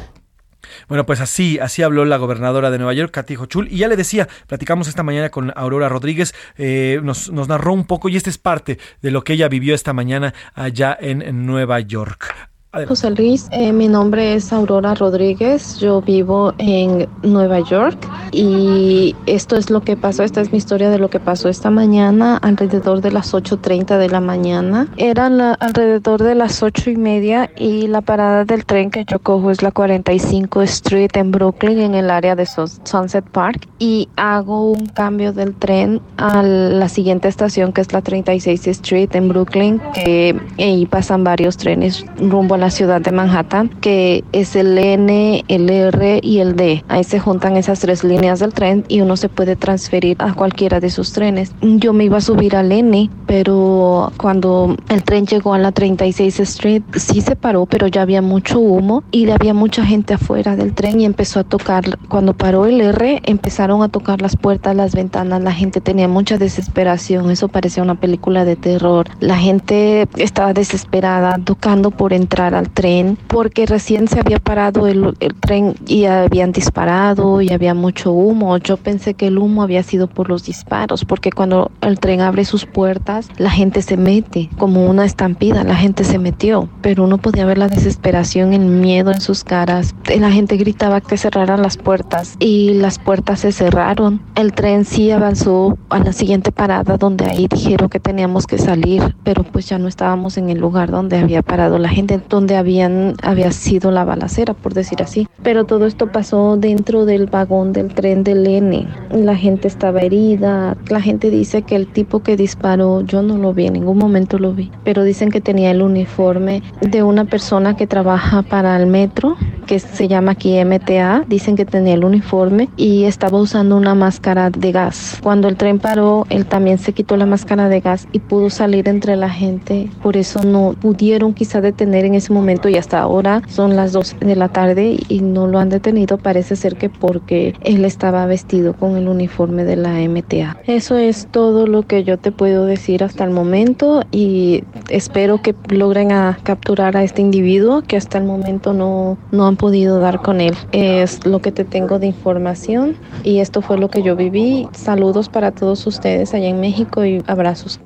Bueno, pues así, así habló la gobernadora de Nueva York, Katy Hochul, y ya le decía, platicamos esta mañana con Aurora Rodríguez, eh, nos, nos, narró un poco, y esta es parte de lo que ella vivió esta mañana allá en Nueva York. José Luis, eh, mi nombre es Aurora Rodríguez, yo vivo en Nueva York y esto es lo que pasó, esta es mi historia de lo que pasó esta mañana alrededor de las 8.30 de la mañana. Eran alrededor de las ocho y media y la parada del tren que yo cojo es la 45 Street en Brooklyn en el área de Sunset Park y hago un cambio del tren a la siguiente estación que es la 36 Street en Brooklyn que ahí pasan varios trenes rumbo a la ciudad de Manhattan, que es el N, el R y el D. Ahí se juntan esas tres líneas del tren y uno se puede transferir a cualquiera de esos trenes. Yo me iba a subir al N, pero cuando el tren llegó a la 36 Street, sí se paró, pero ya había mucho humo y había mucha gente afuera del tren y empezó a tocar. Cuando paró el R, empezaron a tocar las puertas, las ventanas. La gente tenía mucha desesperación. Eso parecía una película de terror. La gente estaba desesperada, tocando por entrar al tren porque recién se había parado el, el tren y habían disparado y había mucho humo. Yo pensé que el humo había sido por los disparos porque cuando el tren abre sus puertas la gente se mete como una estampida, la gente se metió, pero uno podía ver la desesperación, el miedo en sus caras. La gente gritaba que cerraran las puertas y las puertas se cerraron. El tren sí avanzó a la siguiente parada donde ahí dijeron que teníamos que salir, pero pues ya no estábamos en el lugar donde había parado la gente, donde habían había sido la balacera, por decir así. Pero todo esto pasó dentro del vagón del tren del N. La gente estaba herida. La gente dice que el tipo que disparó, yo no lo vi, en ningún momento lo vi, pero dicen que tenía el uniforme de una persona que trabaja para el metro, que se llama aquí MTA. Dicen que tenía el uniforme y estaba usando una máscara de gas. Cuando el tren paró, él también se quitó la máscara de gas y pudo salir entre la gente. Por eso no pudieron quizá detener en ese momento y hasta ahora son las 2 de la tarde y no lo han detenido. Parece ser que porque él estaba vestido con el uniforme de la MTA. Eso es todo lo que yo te puedo decir hasta el momento y espero que logren a capturar a este individuo que hasta el momento no, no han podido dar con él. Es lo que te tengo de información y esto fue lo que yo viví. Saludos para todos ustedes allá en México y abrazos.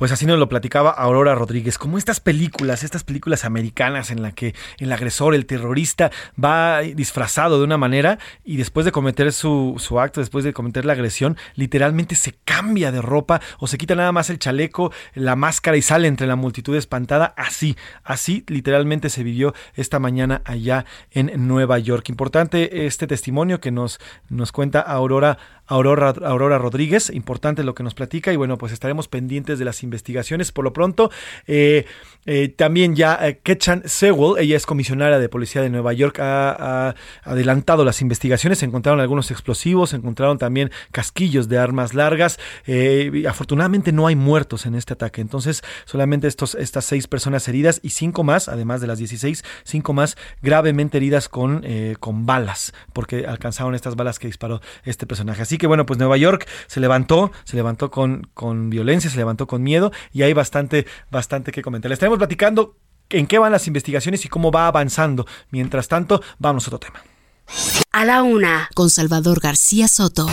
Pues así nos lo platicaba Aurora Rodríguez, como estas películas, estas películas americanas en la que el agresor, el terrorista, va disfrazado de una manera y después de cometer su, su acto, después de cometer la agresión, literalmente se cambia de ropa o se quita nada más el chaleco, la máscara y sale entre la multitud espantada. Así, así literalmente se vivió esta mañana allá en Nueva York. Importante este testimonio que nos, nos cuenta Aurora Aurora, Rodríguez. Importante lo que nos platica y bueno, pues estaremos pendientes de las investigaciones. Por lo pronto, eh, eh, también ya eh, Ketchan Sewell, ella es comisionada de policía de Nueva York, ha, adelantado las investigaciones. Se encontraron algunos explosivos, se encontraron también casquillos de armas largas. afortunadamente no hay muertos en este ataque. Entonces, solamente estos, estas seis personas heridas y cinco más, además de las 16, cinco más gravemente heridas con, con balas, porque alcanzaron estas balas que disparó este personaje. Así que bueno, pues Nueva York se levantó, se levantó con, con violencia, se levantó con miedo y hay bastante, bastante que comentar. Le estaremos platicando en qué van las investigaciones y cómo va avanzando. Mientras tanto, vamos a otro tema. A la una, con Salvador García Soto.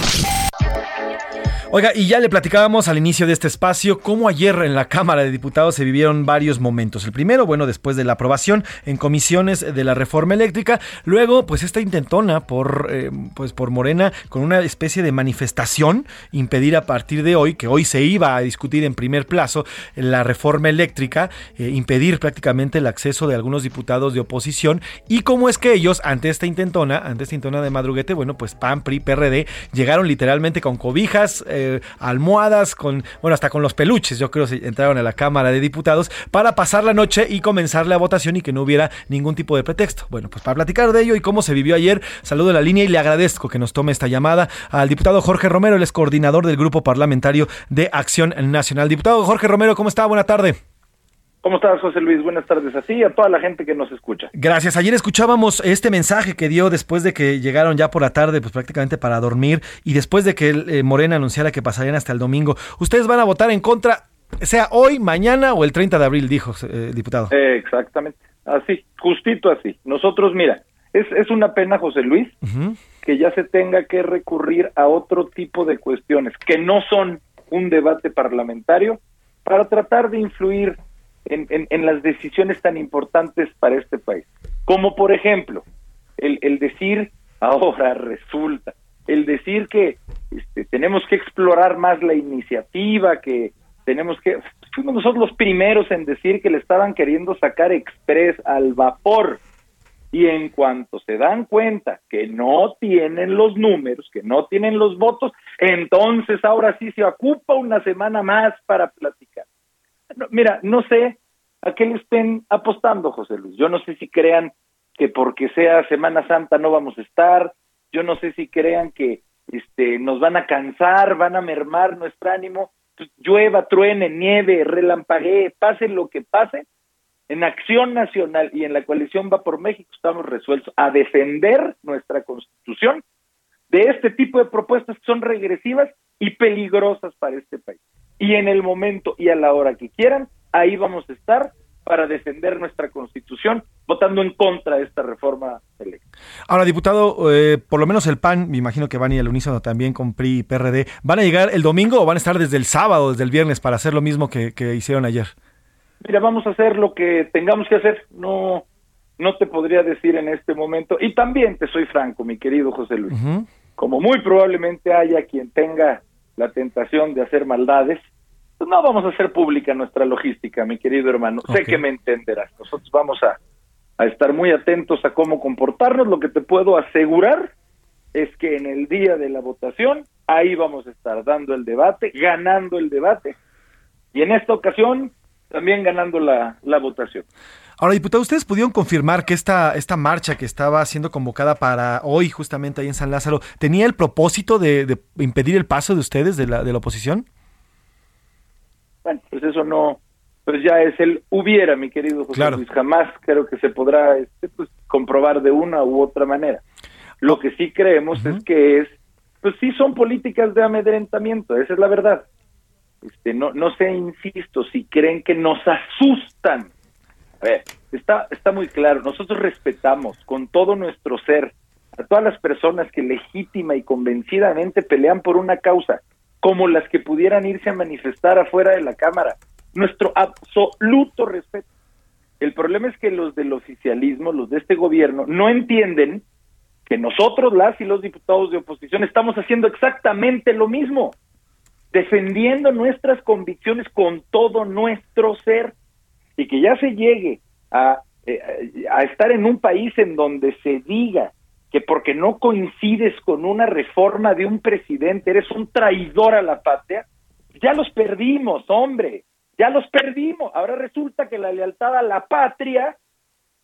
Oiga, y ya le platicábamos al inicio de este espacio cómo ayer en la Cámara de Diputados se vivieron varios momentos. El primero, bueno, después de la aprobación en comisiones de la reforma eléctrica, luego, pues esta intentona por, eh, pues por Morena con una especie de manifestación, impedir a partir de hoy, que hoy se iba a discutir en primer plazo la reforma eléctrica, eh, impedir prácticamente el acceso de algunos diputados de oposición y cómo es que ellos, ante esta intentona, ante esta intentona de madruguete, bueno, pues PAN, PRI, PRD, llegaron literalmente con cobijas, eh, almohadas, con, bueno, hasta con los peluches, yo creo, se entraron a la Cámara de Diputados para pasar la noche y comenzar la votación y que no hubiera ningún tipo de pretexto. Bueno, pues para platicar de ello y cómo se vivió ayer, saludo a la línea y le agradezco que nos tome esta llamada al diputado Jorge Romero, el es coordinador del Grupo Parlamentario de Acción Nacional. Diputado Jorge Romero, ¿cómo está? Buena tarde. ¿Cómo estás, José Luis? Buenas tardes a ti y a toda la gente que nos escucha. Gracias. Ayer escuchábamos este mensaje que dio después de que llegaron ya por la tarde, pues prácticamente para dormir, y después de que eh, Morena anunciara que pasarían hasta el domingo. Ustedes van a votar en contra, sea hoy, mañana o el 30 de abril, dijo el eh, diputado. Exactamente. Así, justito así. Nosotros, mira, es, es una pena, José Luis, uh -huh. que ya se tenga que recurrir a otro tipo de cuestiones que no son un debate parlamentario para tratar de influir en, en, en, las decisiones tan importantes para este país. Como por ejemplo, el, el decir, ahora resulta, el decir que este, tenemos que explorar más la iniciativa, que tenemos que... Fuimos nosotros los primeros en decir que le estaban queriendo sacar express al vapor. Y en cuanto se dan cuenta que no tienen los números, que no tienen los votos, entonces ahora sí se ocupa una semana más para platicar. Mira, no sé a qué le estén apostando, José Luis. Yo no sé si crean que porque sea Semana Santa no vamos a estar. Yo no sé si crean que este, nos van a cansar, van a mermar nuestro ánimo. Pues, llueva, truene, nieve, relampaguee, pase lo que pase. En Acción Nacional y en la coalición Va por México estamos resueltos a defender nuestra Constitución de este tipo de propuestas que son regresivas y peligrosas para este país. Y en el momento y a la hora que quieran, ahí vamos a estar para defender nuestra constitución, votando en contra de esta reforma eléctrica. Ahora, diputado, eh, por lo menos el PAN, me imagino que van y al unísono también con PRI y PRD, ¿van a llegar el domingo o van a estar desde el sábado, desde el viernes, para hacer lo mismo que, que hicieron ayer? Mira, vamos a hacer lo que tengamos que hacer. No, no te podría decir en este momento. Y también te soy franco, mi querido José Luis. Como muy probablemente haya quien tenga la tentación de hacer maldades, pues no vamos a hacer pública nuestra logística, mi querido hermano. Sé que me entenderás. Nosotros vamos a, a estar muy atentos a cómo comportarnos. Lo que te puedo asegurar es que en el día de la votación, ahí vamos a estar dando el debate, ganando el debate. Y en esta ocasión, también ganando la, la votación. Ahora, diputado, ¿ustedes pudieron confirmar que esta, esta marcha que estaba siendo convocada para hoy, justamente ahí en San Lázaro, tenía el propósito de, de impedir el paso de ustedes, de la, de la oposición? Bueno, pues eso no, pues ya es el hubiera, mi querido José Luis. Jamás creo que se podrá este, pues, comprobar de una u otra manera. Lo que sí creemos es que es, pues sí son políticas de amedrentamiento, esa es la verdad. Este, no, no sé, insisto, si creen que nos asustan. A ver, está, está muy claro, nosotros respetamos con todo nuestro ser a todas las personas que legítima y convencidamente pelean por una causa, como las que pudieran irse a manifestar afuera de la Cámara. Nuestro absoluto respeto. El problema es que los del oficialismo, los de este gobierno, no entienden que nosotros, las y los diputados de oposición, estamos haciendo exactamente lo mismo defendiendo nuestras convicciones con todo nuestro ser y que ya se llegue a, eh, a estar en un país en donde se diga que porque no coincides con una reforma de un presidente eres un traidor a la patria, ya los perdimos, hombre, ya los perdimos. Ahora resulta que la lealtad a la patria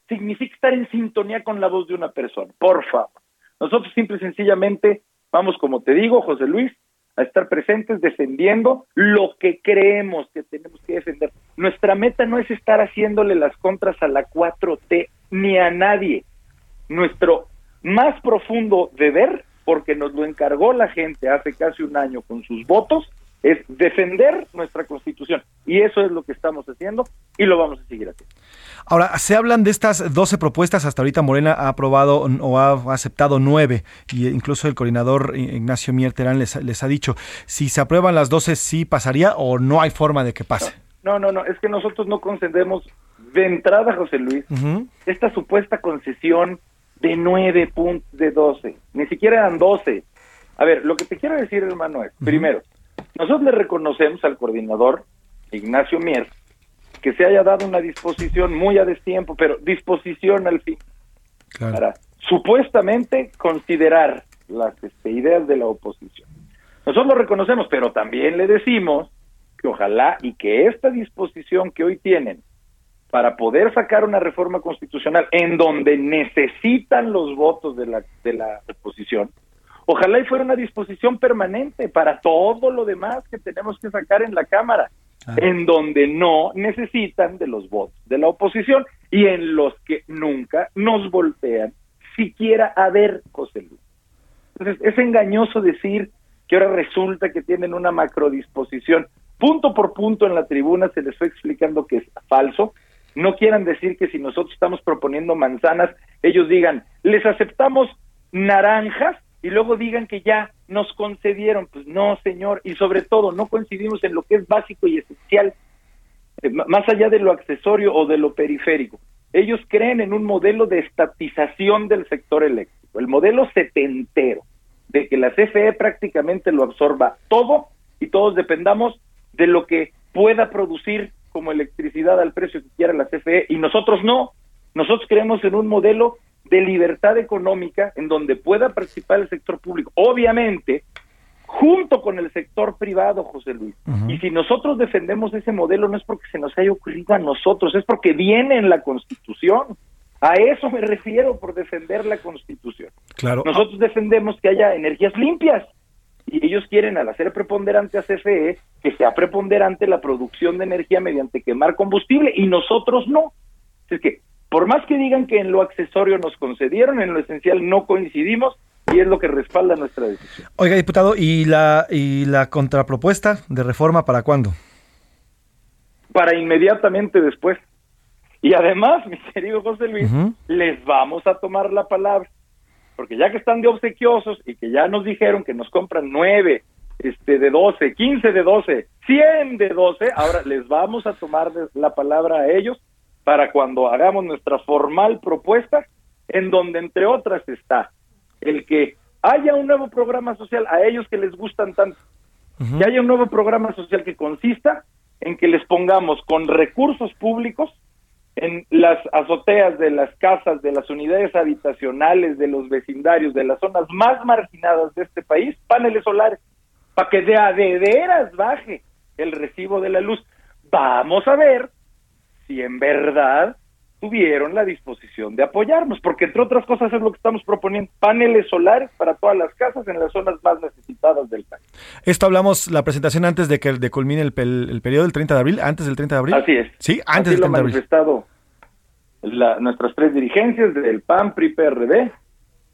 significa estar en sintonía con la voz de una persona. Por favor. Nosotros simple y sencillamente vamos, como te digo, José Luis, a estar presentes defendiendo lo que creemos que tenemos que defender. Nuestra meta no es estar haciéndole las contras a la 4T ni a nadie. Nuestro más profundo deber, porque nos lo encargó la gente hace casi un año con sus votos, es defender nuestra constitución. Y eso es lo que estamos haciendo y lo vamos a seguir haciendo. Ahora, se hablan de estas 12 propuestas, hasta ahorita Morena ha aprobado o ha aceptado nueve, y incluso el coordinador Ignacio Mier Terán les, les ha dicho, si se aprueban las 12, ¿sí pasaría o no hay forma de que pase? No, no, no, es que nosotros no concedemos de entrada, José Luis, esta supuesta concesión de nueve puntos de 12, ni siquiera eran 12. A ver, lo que te quiero decir, hermano, es, primero, nosotros le reconocemos al coordinador Ignacio Mier que se haya dado una disposición muy a destiempo, pero disposición al fin, para supuestamente considerar las este, ideas de la oposición. Nosotros lo reconocemos, pero también le decimos que ojalá y que esta disposición que hoy tienen para poder sacar una reforma constitucional en donde necesitan los votos de la, de la oposición, ojalá y fuera una disposición permanente para todo lo demás que tenemos que sacar en la Cámara en donde no necesitan de los votos de la oposición y en los que nunca nos voltean siquiera a ver José Luis. Entonces, es engañoso decir que ahora resulta que tienen una macrodisposición. Punto por punto en la tribuna se les fue explicando que es falso. No quieran decir que si nosotros estamos proponiendo manzanas, ellos digan, les aceptamos naranjas y luego digan que ya nos concedieron. Pues no, señor, y sobre todo no coincidimos en lo que es básico y esencial, eh, más allá de lo accesorio o de lo periférico. Ellos creen en un modelo de estatización del sector eléctrico, el modelo setentero, de que la CFE prácticamente lo absorba todo y todos dependamos de lo que pueda producir como electricidad al precio que quiera la CFE y nosotros no. Nosotros creemos en un modelo de libertad económica en donde pueda participar el sector público. Obviamente, junto con el sector privado, José Luis. Y si nosotros defendemos ese modelo no es porque se nos haya ocurrido a nosotros, es porque viene en la Constitución. A eso me refiero por defender la Constitución. Claro. Nosotros defendemos que haya energías limpias y ellos quieren al hacer preponderante a CFE que sea preponderante la producción de energía mediante quemar combustible y nosotros no. Es que por más que digan que en lo accesorio nos concedieron, en lo esencial no coincidimos y es lo que respalda nuestra decisión. Oiga, diputado, ¿y la, y la contrapropuesta de reforma para cuándo? Para inmediatamente después. Y además, mi querido José Luis, les vamos a tomar la palabra. Porque ya que están de obsequiosos y que ya nos dijeron que nos compran nueve este, de 12, 15 de 12, 100 de 12, ahora les vamos a tomar la palabra a ellos para cuando hagamos nuestra formal propuesta, en donde entre otras está el que haya un nuevo programa social a ellos que les gustan tanto, que haya un nuevo programa social que consista en que les pongamos con recursos públicos en las azoteas de las casas, de las unidades habitacionales, de los vecindarios, de las zonas más marginadas de este país, paneles solares, para que de a de veras baje el recibo de la luz. Vamos a ver si en verdad tuvieron la disposición de apoyarnos, porque entre otras cosas es lo que estamos proponiendo, paneles solares para todas las casas en las zonas más necesitadas del país. Esto hablamos la presentación antes de que de culmine el, el, periodo del 30 de abril, antes del 30 de abril. Así es. Sí, antes Así del 30 lo de abril. manifestado la, nuestras tres dirigencias del PAN, PRI, PRD,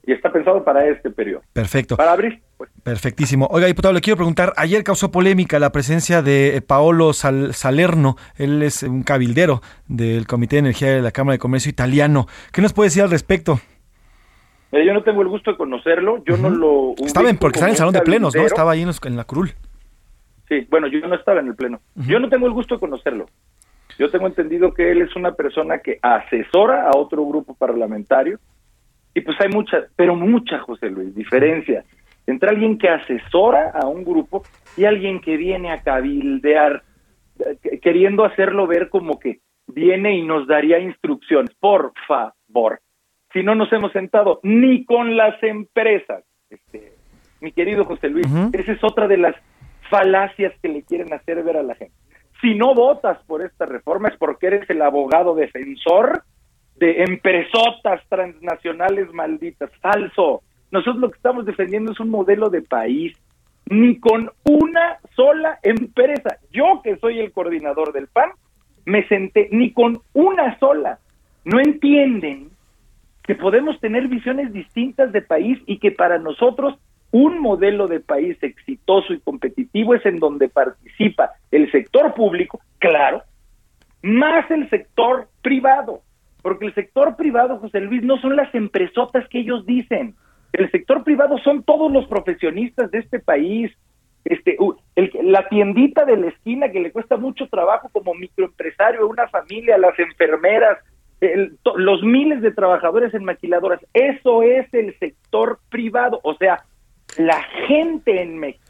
y está pensado para este periodo. Perfecto. Para abril. Pues. Perfectísimo. Oiga, diputado, le quiero preguntar, ayer causó polémica la presencia de eh, Paolo Sal- Salerno, él es un cabildero del Comité de Energía de la Cámara de Comercio italiano. ¿Qué nos puede decir al respecto? Mira, yo no tengo el gusto de conocerlo, yo no lo... Estaba en, porque estaba en el salón de plenos, ¿no? Estaba ahí en, los- en la curul. Sí, bueno, yo no estaba en el pleno. Yo no tengo el gusto de conocerlo. Yo tengo entendido que él es una persona que asesora a otro grupo parlamentario y pues hay mucha, pero mucha, José Luis, diferencia entre alguien que asesora a un grupo y alguien que viene a cabildear, eh, queriendo hacerlo ver como que viene y nos daría instrucciones. Por favor, si no nos hemos sentado ni con las empresas, este, mi querido José Luis, esa es otra de las falacias que le quieren hacer ver a la gente. Si no votas por esta reforma es porque eres el abogado defensor de empresotas transnacionales malditas. Falso. Nosotros lo que estamos defendiendo es un modelo de país. Ni con una sola empresa. Yo que soy el coordinador del PAN, me senté ni con una sola. No entienden que podemos tener visiones distintas de país y que para nosotros un modelo de país exitoso y competitivo es en donde participa el sector público, claro, más el sector privado, porque el sector privado, José Luis, no son las empresotas que ellos dicen. El sector privado son todos los profesionistas de este país. Este, el- la tiendita de la esquina que le cuesta mucho trabajo como microempresario, una familia, las enfermeras, el- los miles de trabajadores en maquiladoras. Eso es el sector privado, o sea, la gente en México.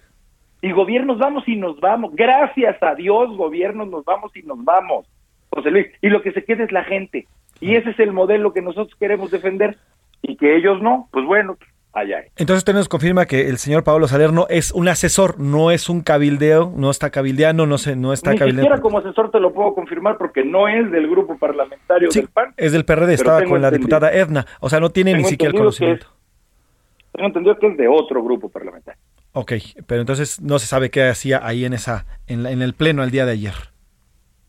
Y gobiernos vamos y nos vamos. Gracias a Dios, gobiernos nos vamos y nos vamos. José Luis, y lo que se queda es la gente. Y ese es el modelo que nosotros queremos defender y que ellos no, pues bueno, allá. es. Entonces usted nos confirma que el señor Paolo Salerno es un asesor, no es un cabildeo, no está cabildeando, no se, no está Ni cabildeando. siquiera como asesor te lo puedo confirmar porque no es del grupo parlamentario Sí, del PAN. es del PRD, estaba con la entendido- diputada Edna, o sea, no tiene ni siquiera el conocimiento. es- Tengo entendido que es de otro grupo parlamentario. Ok, pero entonces no se sabe qué hacía ahí en esa, en, la- en el pleno el día de ayer.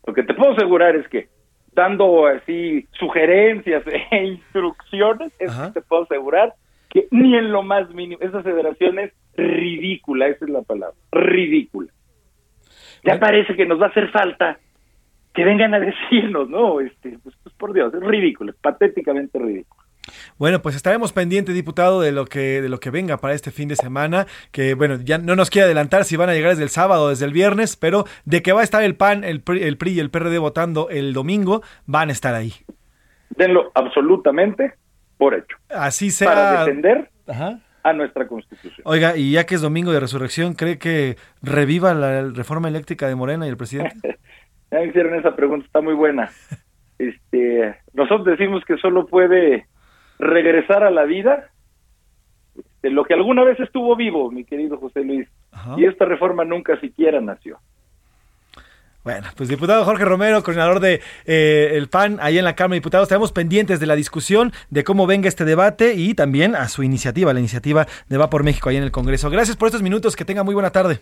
Lo que te puedo asegurar es que dando así sugerencias e instrucciones, es que te puedo asegurar que ni en lo más mínimo, esa federación es ridícula, esa es la palabra, ridícula. Ya parece que nos va a hacer falta que vengan a decirnos, no, este, pues, pues, por Dios, es ridículo, es patéticamente ridículo. Bueno, pues estaremos pendientes, diputado, de lo que de lo que venga para este fin de semana, que bueno, ya no nos quiere adelantar si van a llegar desde el sábado o desde el viernes, pero de que va a estar el PAN, el PRI, el PRI y el PRD votando el domingo, van a estar ahí. Denlo absolutamente por hecho. Así sea. Para defender Ajá. a nuestra Constitución. Oiga, y ya que es domingo de resurrección, ¿cree que reviva la reforma eléctrica de Morena y el presidente? Ya me hicieron esa pregunta, está muy buena. Este, nosotros decimos que solo puede regresar a la vida este, lo que alguna vez estuvo vivo, mi querido José Luis. Y esta reforma nunca siquiera nació. Bueno, pues diputado Jorge Romero, coordinador de eh, el PAN, ahí en la Cámara de Diputados, estamos pendientes de la discusión, de cómo venga este debate y también a su iniciativa, la iniciativa de Va por México ahí en el Congreso. Gracias por estos minutos, que tenga muy buena tarde.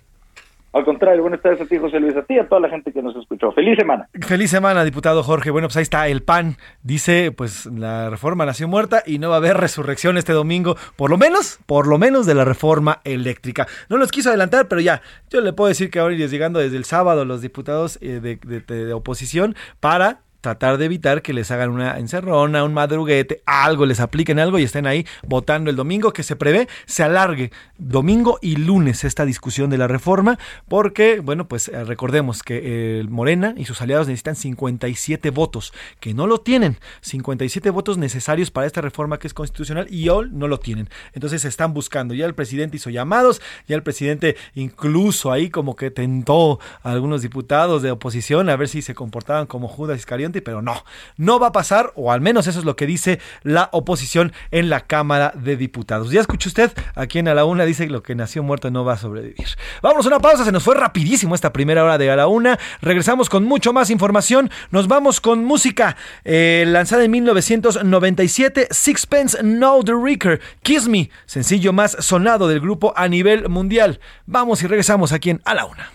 Al contrario, buenas tardes a ti, José Luis, a ti a toda la gente que nos escuchó. Feliz semana. Feliz semana, diputado Jorge. Bueno, pues ahí está el PAN. Dice, pues la reforma nació muerta y no va a haber resurrección este domingo, por lo menos, por lo menos de la reforma eléctrica. No los quiso adelantar, pero ya, yo le puedo decir que ahora irían llegando desde el sábado los diputados eh, de oposición para tratar de evitar que les hagan una encerrona, un madruguete, algo, les apliquen algo y estén ahí votando el domingo, que se prevé se alargue domingo y lunes esta discusión de la reforma, porque, bueno, pues eh, recordemos que el Morena y sus aliados necesitan 57 votos, que no lo tienen, 57 votos necesarios para esta reforma que es constitucional y hoy no lo tienen. Entonces están buscando, ya el presidente hizo llamados, ya el presidente incluso ahí como que tentó a algunos diputados de oposición a ver si se comportaban como Judas Pero no, no va a pasar, o al menos eso es lo que dice la oposición en la Cámara de Diputados. Ya escuchó usted, aquí en A la Una dice que lo que nació muerto no va a sobrevivir. Vamos a una pausa, se nos fue rapidísimo esta primera hora de A la Una. Regresamos con mucho más información. Nos vamos con música eh, lanzada en 1997, Sixpence No The Ricker, Kiss Me, sencillo más sonado del grupo a nivel mundial. Vamos y regresamos aquí en A la Una.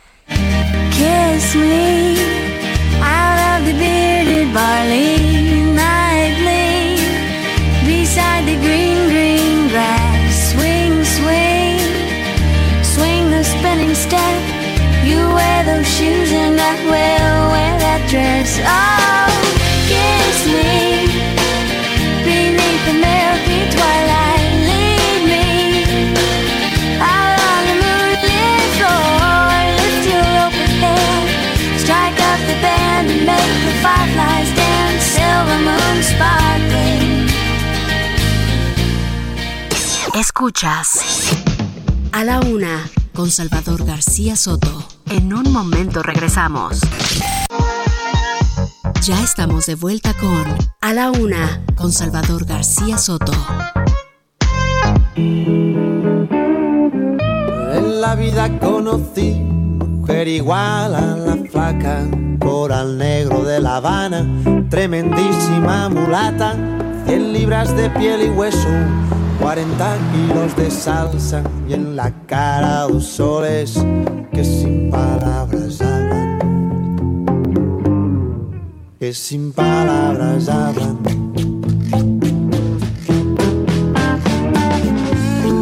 Kiss me the bearded barley nightly beside the green, green grass. Swing, swing, swing the spinning step. You wear those shoes and I will wear that dress. Oh, Escuchas A la Una con Salvador García Soto. En un momento regresamos. Ya estamos de vuelta con A la Una con Salvador García Soto. En la vida conocí mujer igual a la flaca, coral negro de La Habana, tremendísima mulata, 100 libras de piel y hueso, 40 kilos de salsa y en la cara dos soles que sin palabras hablan, que sin palabras hablan.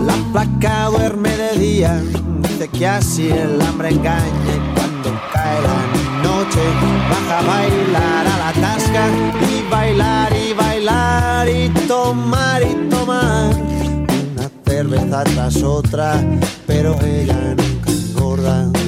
La placa duerme de día, dice que así el hambre engaña cuando cae la noche baja a bailar a la tasca y bailar y bailar y tomar y tomar tras otra, pero ella nunca engorda.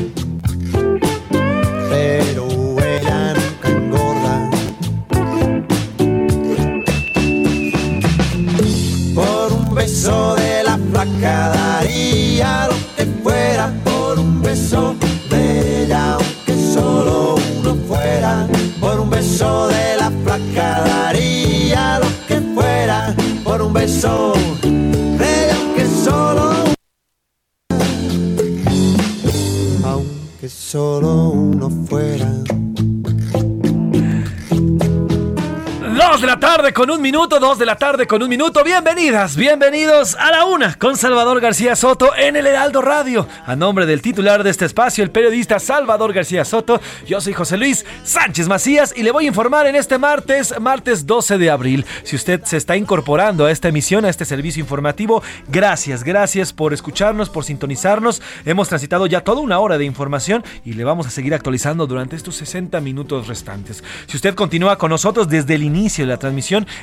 Tarde con un minuto, dos de la tarde con un minuto. Bienvenidas, bienvenidos a la una con Salvador García Soto en el Heraldo Radio. A nombre del titular de este espacio, el periodista Salvador García Soto, yo soy José Luis Sánchez Macías y le voy a informar en este martes, martes 12 de abril. Si usted se está incorporando a esta emisión, a este servicio informativo, gracias, gracias por escucharnos, por sintonizarnos. Hemos transitado ya toda una hora de información y le vamos a seguir actualizando durante estos 60 minutos restantes. Si usted continúa con nosotros desde el inicio de la transmisión,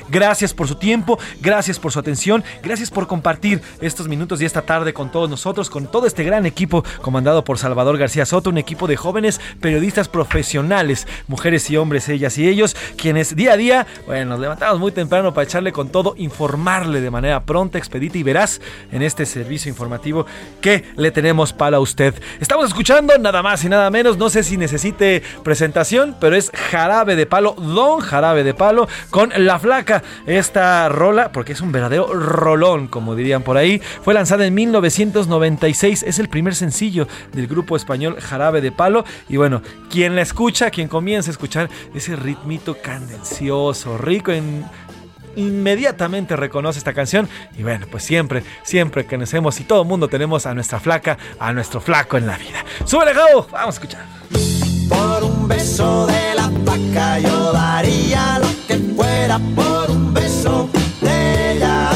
gracias por su tiempo, gracias por su atención, gracias por compartir estos minutos y esta tarde con todos nosotros, con todo este gran equipo comandado por Salvador García Soto, un equipo de jóvenes periodistas profesionales, mujeres y hombres, ellas y ellos, quienes día a día, bueno, nos levantamos muy temprano para echarle con todo, informarle de manera pronta, expedita y veraz en este servicio informativo que le tenemos para usted. Estamos escuchando nada más y nada menos, no sé si necesite presentación, pero es Jarabe de Palo, Don Jarabe de Palo, con La Flaca. Esta rola, porque es un verdadero rolón, como dirían por ahí, fue lanzada en 1996, es el primer sencillo del grupo español Jarabe de Palo. Y bueno, quien la escucha, quien comienza a escuchar ese ritmito candencioso, rico en inmediatamente reconoce esta canción y bueno, pues siempre, siempre conocemos y todo el mundo tenemos a nuestra flaca, a nuestro flaco en la vida. ¡Súbele, Gabo! Vamos a escuchar. Por un beso de la vaca yo daría lo que fuera por un beso de ella,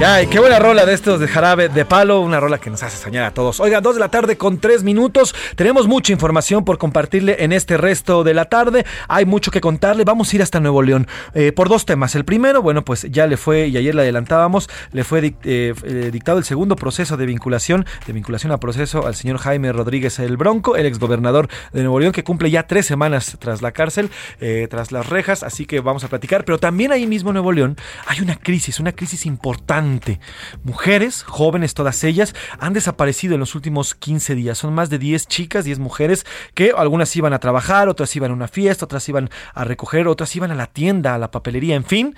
Ay, qué buena rola de estos de jarabe de palo, una rola que nos hace soñar a todos. Oiga, dos de la tarde con tres minutos. Tenemos mucha información por compartirle en este resto de la tarde. Hay mucho que contarle. Vamos a ir hasta Nuevo León eh, por dos temas. El primero, bueno, pues ya le fue, y ayer le adelantábamos, le fue eh, eh, dictado el segundo proceso de vinculación, de vinculación a proceso al señor Jaime Rodríguez el Bronco, el exgobernador de Nuevo León, que cumple ya tres semanas tras la cárcel, eh, tras las rejas. Así que vamos a platicar. Pero también ahí mismo Nuevo León hay una crisis, una crisis importante. Mujeres, jóvenes todas ellas, han desaparecido en los últimos 15 días. Son más de 10 chicas, 10 mujeres que algunas iban a trabajar, otras iban a una fiesta, otras iban a recoger, otras iban a la tienda, a la papelería, en fin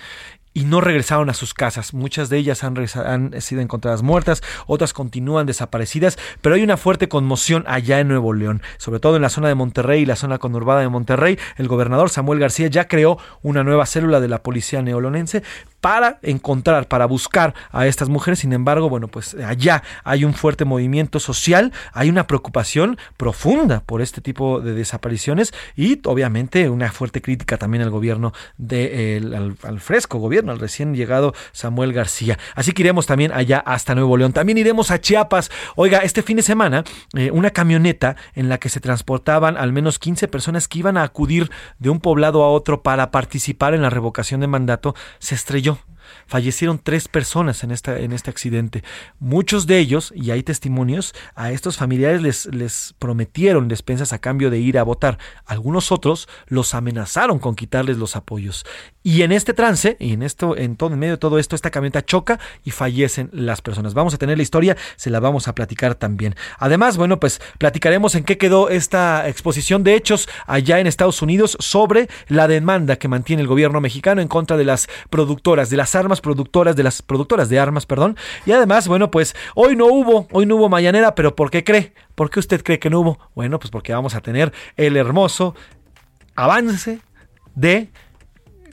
y no regresaron a sus casas. Muchas de ellas han, han sido encontradas muertas, otras continúan desaparecidas, pero hay una fuerte conmoción allá en Nuevo León, sobre todo en la zona de Monterrey y la zona conurbada de Monterrey. El gobernador Samuel García ya creó una nueva célula de la policía neolonense para encontrar, para buscar a estas mujeres. Sin embargo, bueno, pues allá hay un fuerte movimiento social, hay una preocupación profunda por este tipo de desapariciones y obviamente una fuerte crítica también al gobierno de, el- al, fresco gobierno, al recién llegado Samuel García. Así que iremos también allá hasta Nuevo León. También iremos a Chiapas. Oiga, este fin de semana, eh, una camioneta en la que se transportaban al menos 15 personas que iban a acudir de un poblado a otro para participar en la revocación de mandato se estrelló. Fallecieron tres personas en, esta, en este accidente. Muchos de ellos, y hay testimonios, a estos familiares les, les prometieron despensas a cambio de ir a votar. Algunos otros los amenazaron con quitarles los apoyos. Y en este trance, y en esto, en todo, en medio de todo esto, esta camioneta choca y fallecen las personas. Vamos a tener la historia, se la vamos a platicar también. Además, bueno, pues platicaremos en qué quedó esta exposición de hechos allá en Estados Unidos sobre la demanda que mantiene el gobierno mexicano en contra de las productoras, de las armas productoras, de las productoras de armas, perdón. Y además, bueno, pues hoy no hubo, hoy no hubo mañanera, pero ¿por qué cree? ¿Por qué usted cree que no hubo? Bueno, pues porque vamos a tener el hermoso avance de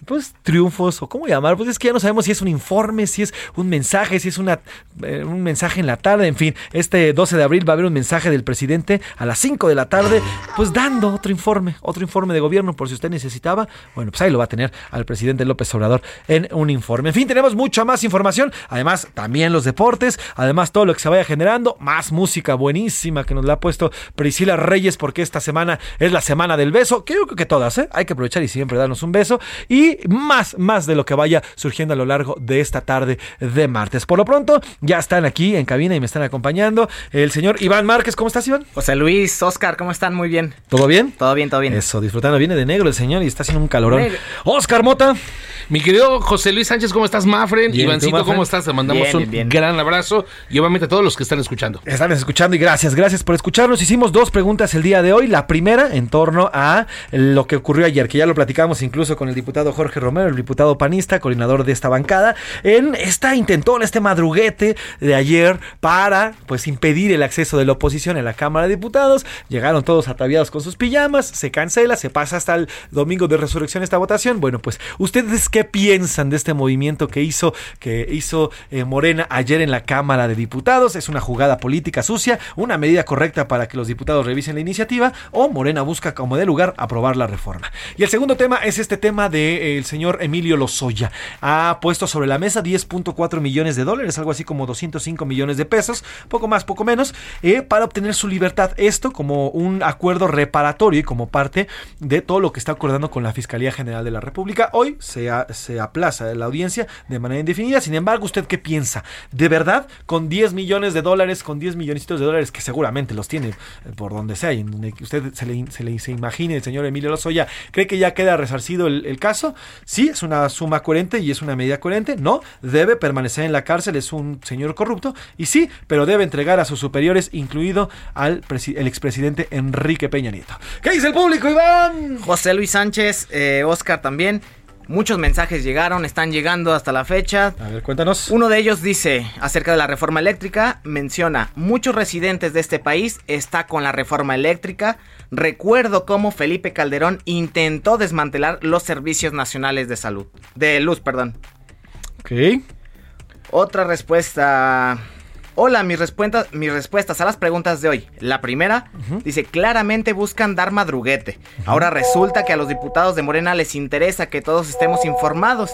pues triunfos o cómo llamar, pues es que ya no sabemos si es un informe, si es un mensaje, si es una, eh, un mensaje en la tarde, en fin, este 12 de abril va a haber un mensaje del presidente a las 5 de la tarde, pues dando otro informe, otro informe de gobierno por si usted necesitaba, bueno, pues ahí lo va a tener al presidente López Obrador en un informe. En fin, tenemos mucha más información, además también los deportes, además todo lo que se vaya generando, más música buenísima que nos la ha puesto Priscila Reyes porque esta semana es la semana del beso, que yo creo que todas, ¿eh? hay que aprovechar y siempre darnos un beso y más, más de lo que vaya surgiendo a lo largo de esta tarde de martes. Por lo pronto, ya están aquí en cabina y me están acompañando el señor Iván Márquez. ¿Cómo estás, Iván? José Luis, Oscar, ¿cómo están? Muy bien. ¿Todo bien? Todo bien, todo bien. Eso, disfrutando. Viene de negro el señor y está haciendo un calorón. Negro. Oscar Mota. Mi querido José Luis Sánchez, ¿cómo estás, Mafren? Bien, ¿y tú, Ivancito, Mafren? ¿cómo estás? Te mandamos Bien, un bien. gran abrazo y obviamente a todos los que están escuchando. Están escuchando y gracias, gracias por escucharnos. Hicimos dos preguntas el día de hoy. La primera en torno a lo que ocurrió ayer, que ya lo platicamos incluso con el diputado Jorge Romero, el diputado panista, coordinador de esta bancada, en esta intentón, este madruguete de ayer para pues impedir el acceso de la oposición en la Cámara de Diputados. Llegaron todos ataviados con sus pijamas, se cancela, se pasa hasta el domingo de resurrección esta votación. Bueno, pues ustedes qué piensan de este movimiento que hizo que hizo eh, Morena ayer en la Cámara de Diputados? ¿Es una jugada política sucia, una medida correcta para que los diputados revisen la iniciativa o Morena busca como de lugar aprobar la reforma? Y el segundo tema es este tema del señor Emilio Lozoya. Ha puesto sobre la mesa 10.4 millones de dólares, algo así como 205 millones de pesos, poco más, poco menos, eh, para obtener su libertad. Esto como un acuerdo reparatorio y como parte de todo lo que está acordando con la Fiscalía General de la República. Hoy se, aplaza la audiencia de manera indefinida. Sin embargo, ¿usted qué piensa? ¿De verdad, con 10 millones de dólares, con 10 millonecitos de dólares, que seguramente los tiene eh, por donde sea, y en donde usted se le, se le se imagine el señor Emilio Lozoya, ¿cree que ya queda resarcido el, el caso? Sí, es una suma coherente y es una medida coherente. No, debe permanecer en la cárcel, es un señor corrupto. Y sí, pero debe entregar a sus superiores, incluido al el expresidente Enrique Peña Nieto. ¿Qué dice el público, Iván? José Luis Sánchez, eh, Oscar también. Muchos mensajes llegaron, están llegando hasta la fecha. A ver, cuéntanos. Uno de ellos dice, acerca de la reforma eléctrica, menciona, muchos residentes de este país está con la reforma eléctrica. Recuerdo cómo Felipe Calderón intentó desmantelar los servicios nacionales de salud, de luz, perdón. Ok. Otra respuesta. Hola, mis, respuestas, mis respuestas a las preguntas de hoy. La primera dice, claramente buscan dar madruguete. Ahora resulta que a los diputados de Morena les interesa que todos estemos informados.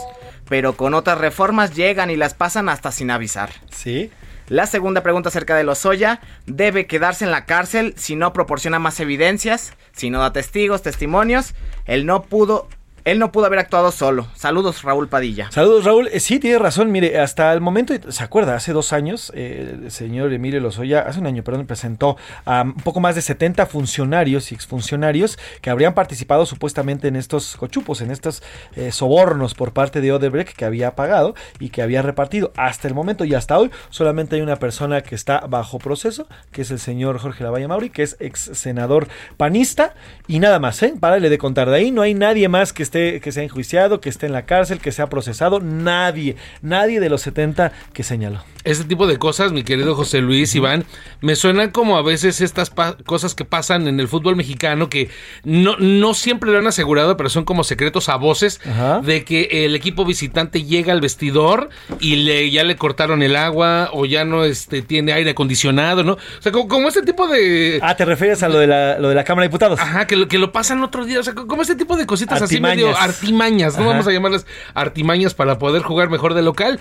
pero con otras reformas llegan y las pasan hasta sin avisar. Sí. La segunda pregunta acerca de Lozoya, ¿debe quedarse en la cárcel si no proporciona más evidencias, si no da testigos, testimonios? Él no pudo él no pudo haber actuado solo. Saludos, Raúl Padilla. Saludos, Raúl. Eh, sí, tiene razón. Mire, hasta el momento, ¿se acuerda? Hace dos años, eh, el señor Emilio Lozoya, hace un año, perdón, presentó a un poco más de 70 funcionarios y exfuncionarios que habrían participado supuestamente en estos cochupos, en estos eh, sobornos por parte de Odebrecht que había pagado y que había repartido. Hasta el momento y hasta hoy, solamente hay una persona que está bajo proceso, que es el señor Jorge Lavalla Mauri, que es ex senador panista, y nada más, ¿eh? Párale de contar. De ahí no hay nadie más que esté, que sea enjuiciado, que esté en la cárcel, que sea procesado. Nadie, nadie de los 70 que señaló. Este tipo de cosas, mi querido José Luis Iván, me suenan como a veces estas cosas que pasan en el fútbol mexicano que no, no siempre lo han asegurado, pero son como secretos a voces de que el equipo visitante llega al vestidor y le, ya le cortaron el agua o ya no este, tiene aire acondicionado, ¿no? O sea, como, como este tipo de... Ah, ¿te refieres a lo de la, lo de la Cámara de Diputados? Ajá, que lo, que lo pasan otro día, o sea, como este tipo de cositas así Artimañas. Artimañas, ¿no? Ajá. Vamos a llamarlas artimañas para poder jugar mejor de local.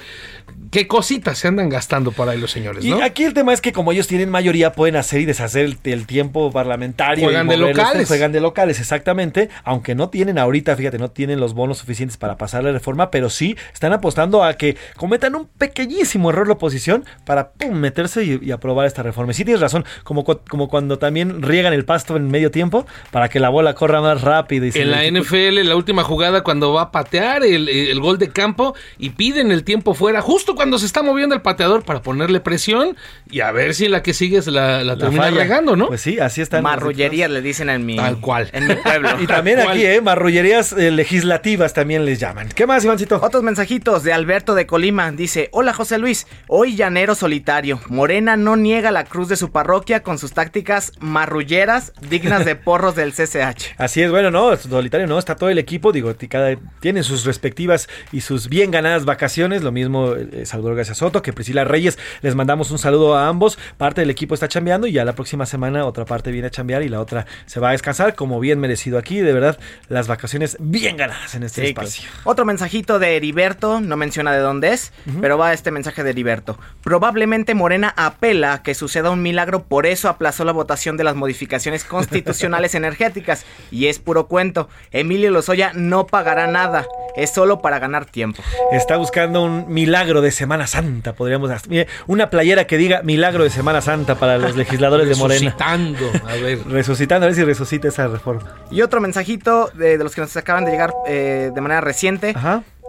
¿Qué cositas se andan gastando por ahí los señores, Y no? aquí el tema es que como ellos tienen mayoría, pueden hacer y deshacer el, el tiempo parlamentario. Juegan y de locales. Juegan de locales, exactamente. Aunque no tienen ahorita, fíjate, no tienen los bonos suficientes para pasar la reforma, pero sí están apostando a que cometan un pequeñísimo error la oposición para pum, meterse y, y aprobar esta reforma. Y sí tienes razón, como, como cuando también riegan el pasto en medio tiempo para que la bola corra más rápido. Y se En la. NFL, la última jugada, cuando va a patear el, el gol de campo y piden el tiempo fuera, justo cuando se está moviendo el pateador para ponerle presión y a ver si la que sigue se la, la, termina falla. regando, ¿no? Pues sí, así están. Marrullerías le dicen en mi, Tal cual. en mi pueblo. Y también aquí, ¿eh? Marrullerías eh, legislativas también les llaman. ¿Qué más, Ivancito? Otros mensajitos de Alberto de Colima. Dice, hola José Luis, hoy llanero solitario. Morena no niega la cruz de su parroquia con sus tácticas marrulleras dignas de porros del CCH. Así es, bueno, no, solitario no, está todo el equipo, digo, ti- cada, tienen sus respectivas y sus bien ganadas vacaciones, lo mismo eh, Salvador García Soto que Priscila Reyes, les mandamos un saludo a ambos, parte del equipo está chambeando y ya la próxima semana otra parte viene a chambear y la otra se va a descansar, como bien merecido aquí, de verdad, las vacaciones bien ganadas en este Sí, espacio. claro. Otro mensajito de Heriberto, no menciona de dónde es, pero va este mensaje de Heriberto. Probablemente Morena apela a que suceda un milagro, por eso aplazó la votación de las modificaciones constitucionales energéticas. Y es puro cuento. Emilio Lozoya no pagará nada, es solo para ganar tiempo. Está buscando un milagro de Semana Santa, podríamos hacer. Una playera que diga milagro de Semana Santa para los legisladores de Morena. Resucitando, a ver. Resucitando, a ver si resucita esa reforma. Y otro mensajito de, de los que nos acaban de llegar eh, de manera reciente.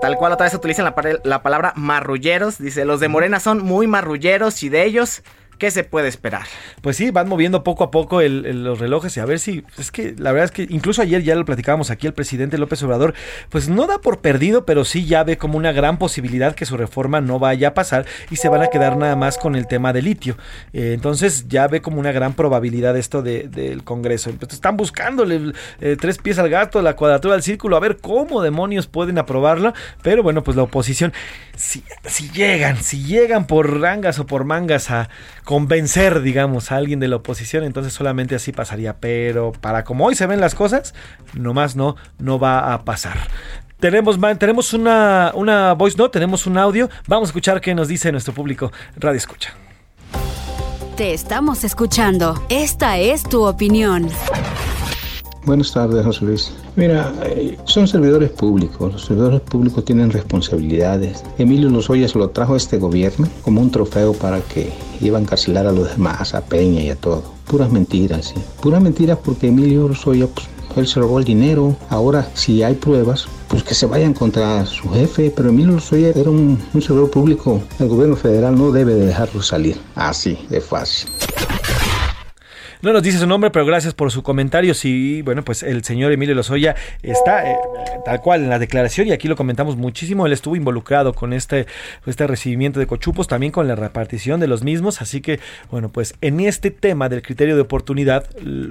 Tal cual otra vez utilizan la palabra marrulleros. Dice, los de Morena son muy marrulleros y de ellos, ¿qué se puede esperar? Pues sí, van moviendo poco a poco los relojes y a ver si. Es que la verdad es que incluso ayer ya lo platicábamos aquí, el presidente López Obrador, pues no da por perdido, pero sí ya ve como una gran posibilidad que su reforma no vaya a pasar y se van a quedar nada más con el tema de litio. Eh, entonces ya ve como una gran probabilidad esto de- del Congreso. Entonces, están buscándole eh, tres pies al gato, la cuadratura del círculo, a ver cómo demonios pueden aprobarla. Pero bueno, pues la oposición, si, si llegan, si llegan por rangas o por mangas a convencer, digamos, a alguien de la oposición, entonces solamente así pasaría. Pero para como hoy se ven las cosas, nomás no, no va a pasar. Tenemos, tenemos una, una voice note, tenemos un audio. Vamos a escuchar qué nos dice nuestro público. Radio Escucha. Te estamos escuchando. Esta es tu opinión. Buenas tardes, José Luis. Mira, eh, son servidores públicos. Los servidores públicos tienen responsabilidades. Emilio Lozoya se lo trajo a este gobierno como un trofeo para que iba a encarcelar a los demás, a Peña y a todo. Puras mentiras, sí. Puras mentiras porque Emilio Lozoya, pues, él se robó el dinero. Ahora, si hay pruebas, pues que se vayan contra su jefe. Pero Emilio Lozoya era un, un servidor público. El gobierno federal no debe de dejarlo salir. Así de fácil. No nos dice su nombre, pero gracias por su comentario. Sí, bueno, pues el señor Emilio Lozoya está eh, tal cual en la declaración y aquí lo comentamos muchísimo. Él estuvo involucrado con este, este recibimiento de cochupos, también con la repartición de los mismos. Así que, bueno, pues en este tema del criterio de oportunidad,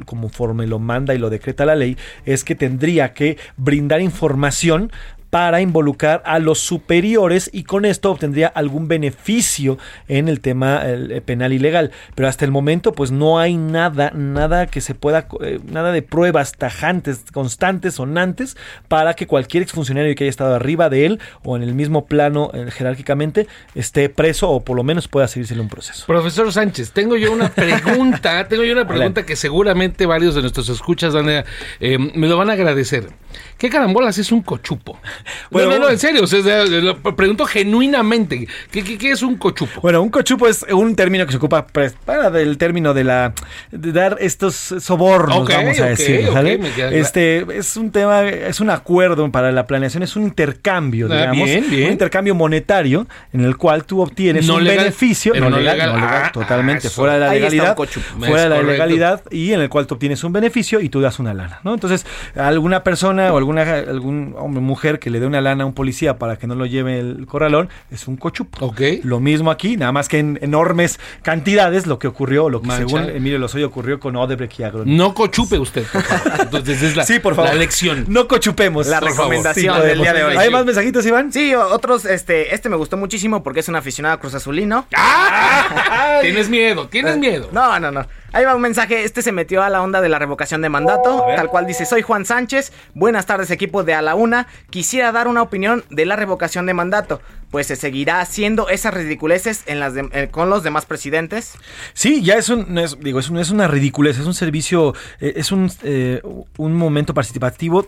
conforme lo manda y lo decreta la ley, es que tendría que brindar información para involucrar a los superiores y con esto obtendría algún beneficio en el tema el, eh, penal y legal. Pero hasta el momento pues no hay nada, nada que se pueda, eh, nada de pruebas tajantes, constantes, sonantes para que cualquier exfuncionario que haya estado arriba de él o en el mismo plano eh, jerárquicamente esté preso o por lo menos pueda seguirse un proceso. Profesor Sánchez, tengo yo una pregunta, tengo yo una pregunta que seguramente varios de nuestros escuchas van a, eh, me lo van a agradecer. ¿Qué carambolas es un cochupo? Bueno, no, no, no, en serio, o sea, lo pregunto genuinamente. ¿Qué, qué, qué es un cochupo? Bueno, un cochupo es un término que se ocupa pues, para del término de la de dar estos sobornos, vamos a decir, ¿sale? Este es un tema, es un acuerdo para la planeación, es un intercambio, Ah, digamos, bien, bien. un intercambio monetario en el cual tú obtienes No un legal, beneficio, no legal, legal. no legal, Ah, totalmente eso. fuera de la legalidad, fuera de la legalidad y en el cual tú obtienes un beneficio y tú das una lana, ¿no? Entonces, alguna persona o alguna algún hombre mujer que le dé una lana a un policía para que no lo lleve el corralón es un cochupo. Ok. Lo mismo aquí, nada más que en enormes cantidades lo que ocurrió, lo que Mancha. según Emilio Lozoya ocurrió con Odebrecht y Agron. No cochupe usted, por favor. Entonces es la, sí, por favor. la lección. No cochupemos. La por favor. recomendación Sí, del día de hoy. ¿Hay más mensajitos, Iván? Sí, otros, este, este me gustó muchísimo porque es un aficionado Cruz Azulino. Tienes miedo, tienes miedo. No, no, no. Ahí va un mensaje. Este se metió a la onda de la revocación de mandato. Tal cual dice: Soy Juan Sánchez. Buenas tardes, equipo de A la Una. Quisiera dar una opinión de la revocación de mandato. Pues se seguirá haciendo esas ridiculeces en las de- eh, con los demás presidentes. Sí, ya es un, no es- digo, es, un- es una ridiculez, es un servicio, eh, es un, eh, un momento participativo.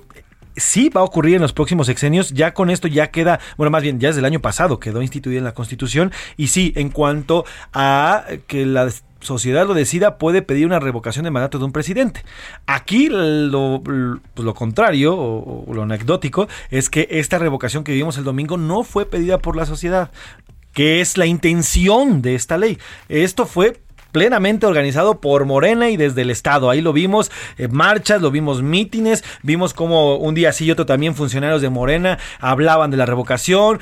Sí va a ocurrir en los próximos sexenios, ya con esto ya queda, bueno, más bien ya desde el año pasado quedó instituida en la Constitución y sí, en cuanto a que la sociedad lo decida, puede pedir una revocación de mandato de un presidente. Aquí lo, pues, lo contrario o, o lo anecdótico es que esta revocación que vivimos el domingo no fue pedida por la sociedad, que es la intención de esta ley. Esto fue plenamente organizado por Morena y desde el Estado. Ahí lo vimos, eh, marchas, lo vimos mítines, vimos como un día sí y otro también funcionarios de Morena hablaban de la revocación,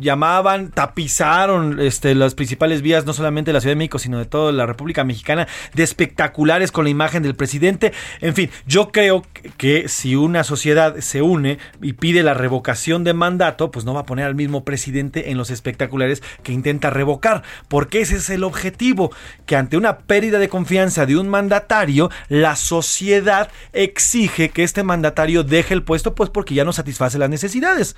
llamaban, tapizaron este, las principales vías, no solamente de la Ciudad de México, sino de toda la República Mexicana, de espectaculares con la imagen del presidente. En fin, yo creo que si una sociedad se une y pide la revocación de mandato, pues no va a poner al mismo presidente en los espectaculares que intenta revocar, porque ese es el objetivo, que ante una pérdida de confianza de un mandatario, la sociedad exige que este mandatario deje el puesto, pues porque ya no satisface las necesidades.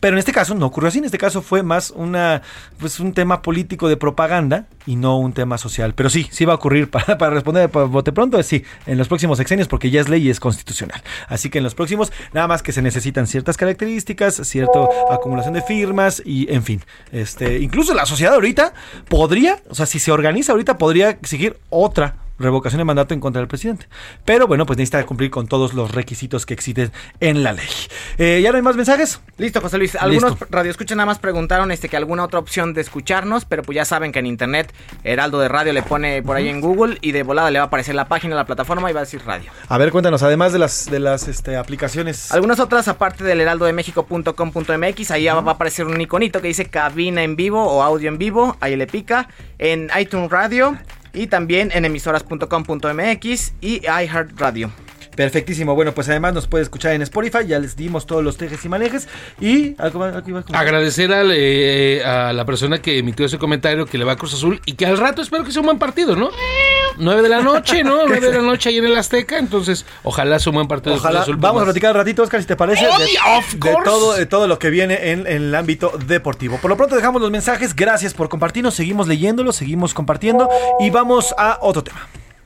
Pero en este caso no ocurrió así, en este caso fue más una, pues un tema político de propaganda y no un tema social. Pero sí, sí va a ocurrir, para, para responder por bote pronto, sí, en los próximos sexenios, porque ya es ley y es constitucional. Así que en los próximos, nada más que se necesitan ciertas características, cierta acumulación de firmas y, en fin, este, incluso la sociedad ahorita podría, o sea, si se organiza ahorita, podría exigir otra revocación de mandato en contra del presidente. Pero bueno, pues necesita cumplir con todos los requisitos que existen en la ley. Eh, ¿Ya no hay más mensajes? Listo, José Luis. Algunos radioescuchas nada más preguntaron este, que alguna otra opción de escucharnos, pero pues ya saben que en internet Heraldo de Radio le pone por ahí en Google y de volada le va a aparecer la página, la plataforma y va a decir radio. A ver, cuéntanos, además de las, de las este, aplicaciones. Algunas otras, aparte del heraldodemexico.com.mx, ahí va a aparecer un iconito que dice cabina en vivo o audio en vivo. Ahí le pica. En iTunes Radio y también en emisoras.com.mx y iHeartRadio. Perfectísimo. Bueno, pues además nos puede escuchar en Spotify. Ya les dimos todos los tejes y manejes. Y algo algo más- Agradecer al, eh, a la persona que emitió ese comentario que le va a Cruz Azul y que al rato espero que sea un buen partido, ¿no? 9 de la noche, ¿no? 9 de la noche ahí en el Azteca, entonces ojalá sea un buen partido. Ojalá. Azul Vamos a platicar un ratito, Oscar, si te parece. de, todo, de todo lo que viene en, en el ámbito deportivo. Por lo pronto dejamos los mensajes. Gracias por compartirnos. Seguimos leyéndolos, seguimos compartiendo. Y vamos a otro tema.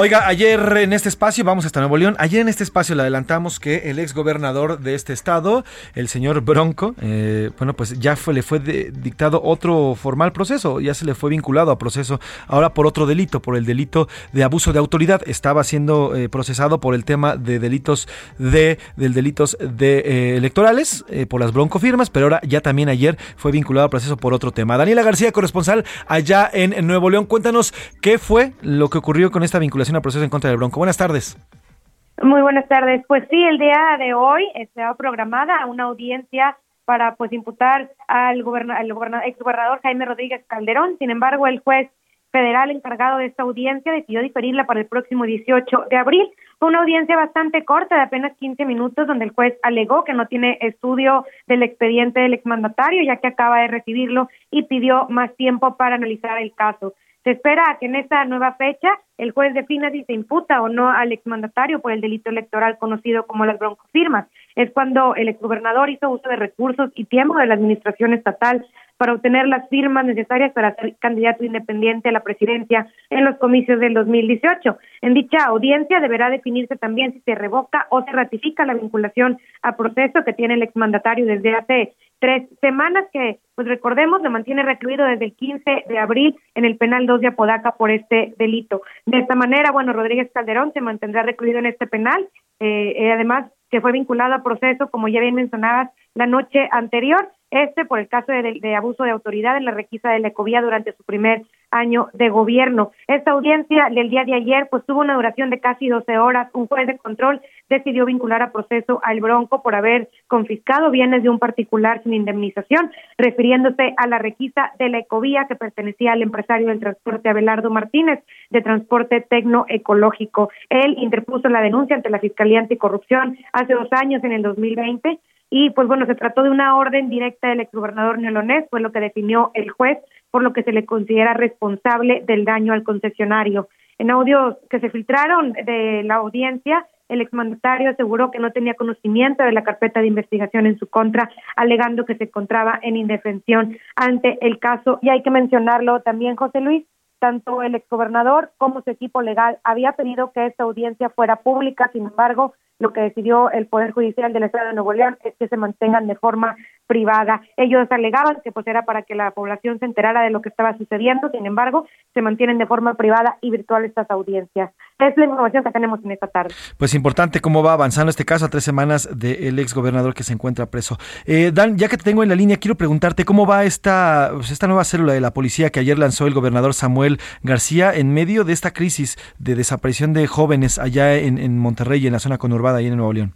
Oiga, ayer en este espacio, vamos hasta Nuevo León, ayer en este espacio le adelantamos que el ex gobernador de este estado, el señor Bronco, eh, bueno, pues ya fue, le fue dictado otro formal proceso, ya se le fue vinculado a proceso, ahora por otro delito, por el delito de abuso de autoridad, estaba siendo eh, procesado por el tema de delitos de, del delitos de eh, electorales, por las broncofirmas, pero ahora ya también ayer fue vinculado a proceso por otro tema. Daniela García, corresponsal allá en Nuevo León, cuéntanos qué fue lo que ocurrió con esta vinculación a proceso en contra del Bronco. Buenas tardes. Muy buenas tardes. Pues sí, el día de hoy está programada una audiencia para pues imputar al, goberna al goberna- exgobernador Jaime Rodríguez Calderón. Sin embargo, el juez federal encargado de esta audiencia decidió diferirla para el próximo 18 de abril. Fue una audiencia bastante corta, de apenas 15 minutos, donde el juez alegó que no tiene estudio del expediente del exmandatario, ya que acaba de recibirlo y pidió más tiempo para analizar el caso. Se espera que en esta nueva fecha el juez defina si se imputa o no al exmandatario por el delito electoral conocido como las broncofirmas. Es cuando el exgobernador hizo uso de recursos y tiempo de la administración estatal para obtener las firmas necesarias para ser candidato independiente a la presidencia en los comicios del 2018. En dicha audiencia deberá definirse también si se revoca o se ratifica la vinculación a proceso que tiene el exmandatario desde hace tres semanas que, pues recordemos, lo mantiene recluido desde el 15 de abril en el penal 2 de Apodaca por este delito. De esta manera, bueno, Rodríguez Calderón se mantendrá recluido en este penal, eh, eh, además que fue vinculado a proceso, como ya bien mencionabas, la noche anterior, este por el caso de, de abuso de autoridad en la requisa de la Ecovía durante su primer año de gobierno. Esta audiencia del día de ayer pues tuvo una duración de casi 12 horas. Un juez de control decidió vincular a proceso al Bronco por haber confiscado bienes de un particular sin indemnización, refiriéndose a la requisa de la Ecovía que pertenecía al empresario del transporte Abelardo Martínez de transporte tecnoecológico. Él interpuso la denuncia ante la Fiscalía Anticorrupción hace dos años, en el 2020, y pues bueno, se trató de una orden directa del exgobernador neolonés, fue lo que definió el juez, por lo que se le considera responsable del daño al concesionario. En audios que se filtraron de la audiencia, el exmandatario aseguró que no tenía conocimiento de la carpeta de investigación en su contra, alegando que se encontraba en indefensión ante el caso. Y hay que mencionarlo también, José Luis, tanto el exgobernador como su equipo legal había pedido que esta audiencia fuera pública, sin embargo, lo que decidió el Poder Judicial del Estado de Nuevo León es que se mantengan de forma privada. Ellos alegaban que pues era para que la población se enterara de lo que estaba sucediendo, sin embargo, se mantienen de forma privada y virtual estas audiencias. Es la información que tenemos en esta tarde. Pues importante cómo va avanzando este caso a tres semanas del ex gobernador que se encuentra preso. Eh, Dan, ya que te tengo en la línea, quiero preguntarte cómo va esta, pues, esta nueva célula de la policía que ayer lanzó el gobernador Samuel García en medio de esta crisis de desaparición de jóvenes allá en, en Monterrey, en la zona conurbada, ahí en Nuevo León.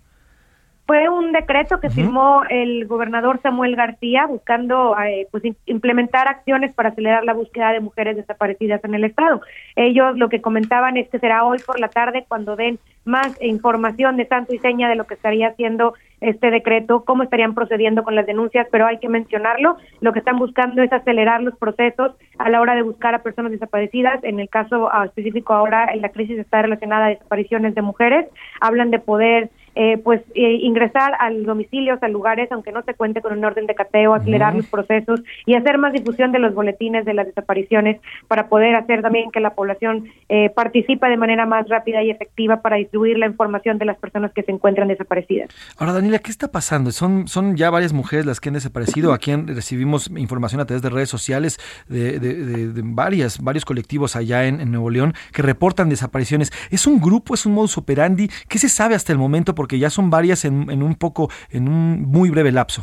Fue un decreto que firmó el gobernador Samuel García buscando eh, pues im- implementar acciones para acelerar la búsqueda de mujeres desaparecidas en el estado. Ellos lo que comentaban es que será hoy por la tarde cuando den más información de tanto y seña de lo que estaría haciendo este decreto, cómo estarían procediendo con las denuncias, pero hay que mencionarlo, lo que están buscando es acelerar los procesos a la hora de buscar a personas desaparecidas, en el caso ah, específico ahora en la crisis está relacionada a desapariciones de mujeres, hablan de poder eh, pues eh, ingresar a domicilios, a lugares, aunque no se cuente con un orden de cateo, acelerar los procesos y hacer más difusión de los boletines de las desapariciones para poder hacer también que la población eh, participe de manera más rápida y efectiva para distribuir la información de las personas que se encuentran desaparecidas. Ahora, Daniela, ¿qué está pasando? Son, son ya varias mujeres las que han desaparecido. Aquí recibimos información a través de redes sociales de, de- de- de varias, varios colectivos allá en, en Nuevo León que reportan desapariciones. ¿Es un grupo? ¿Es un modus operandi? ¿Qué se sabe hasta el momento? Porque ya son varias en, en un poco, en un muy breve lapso.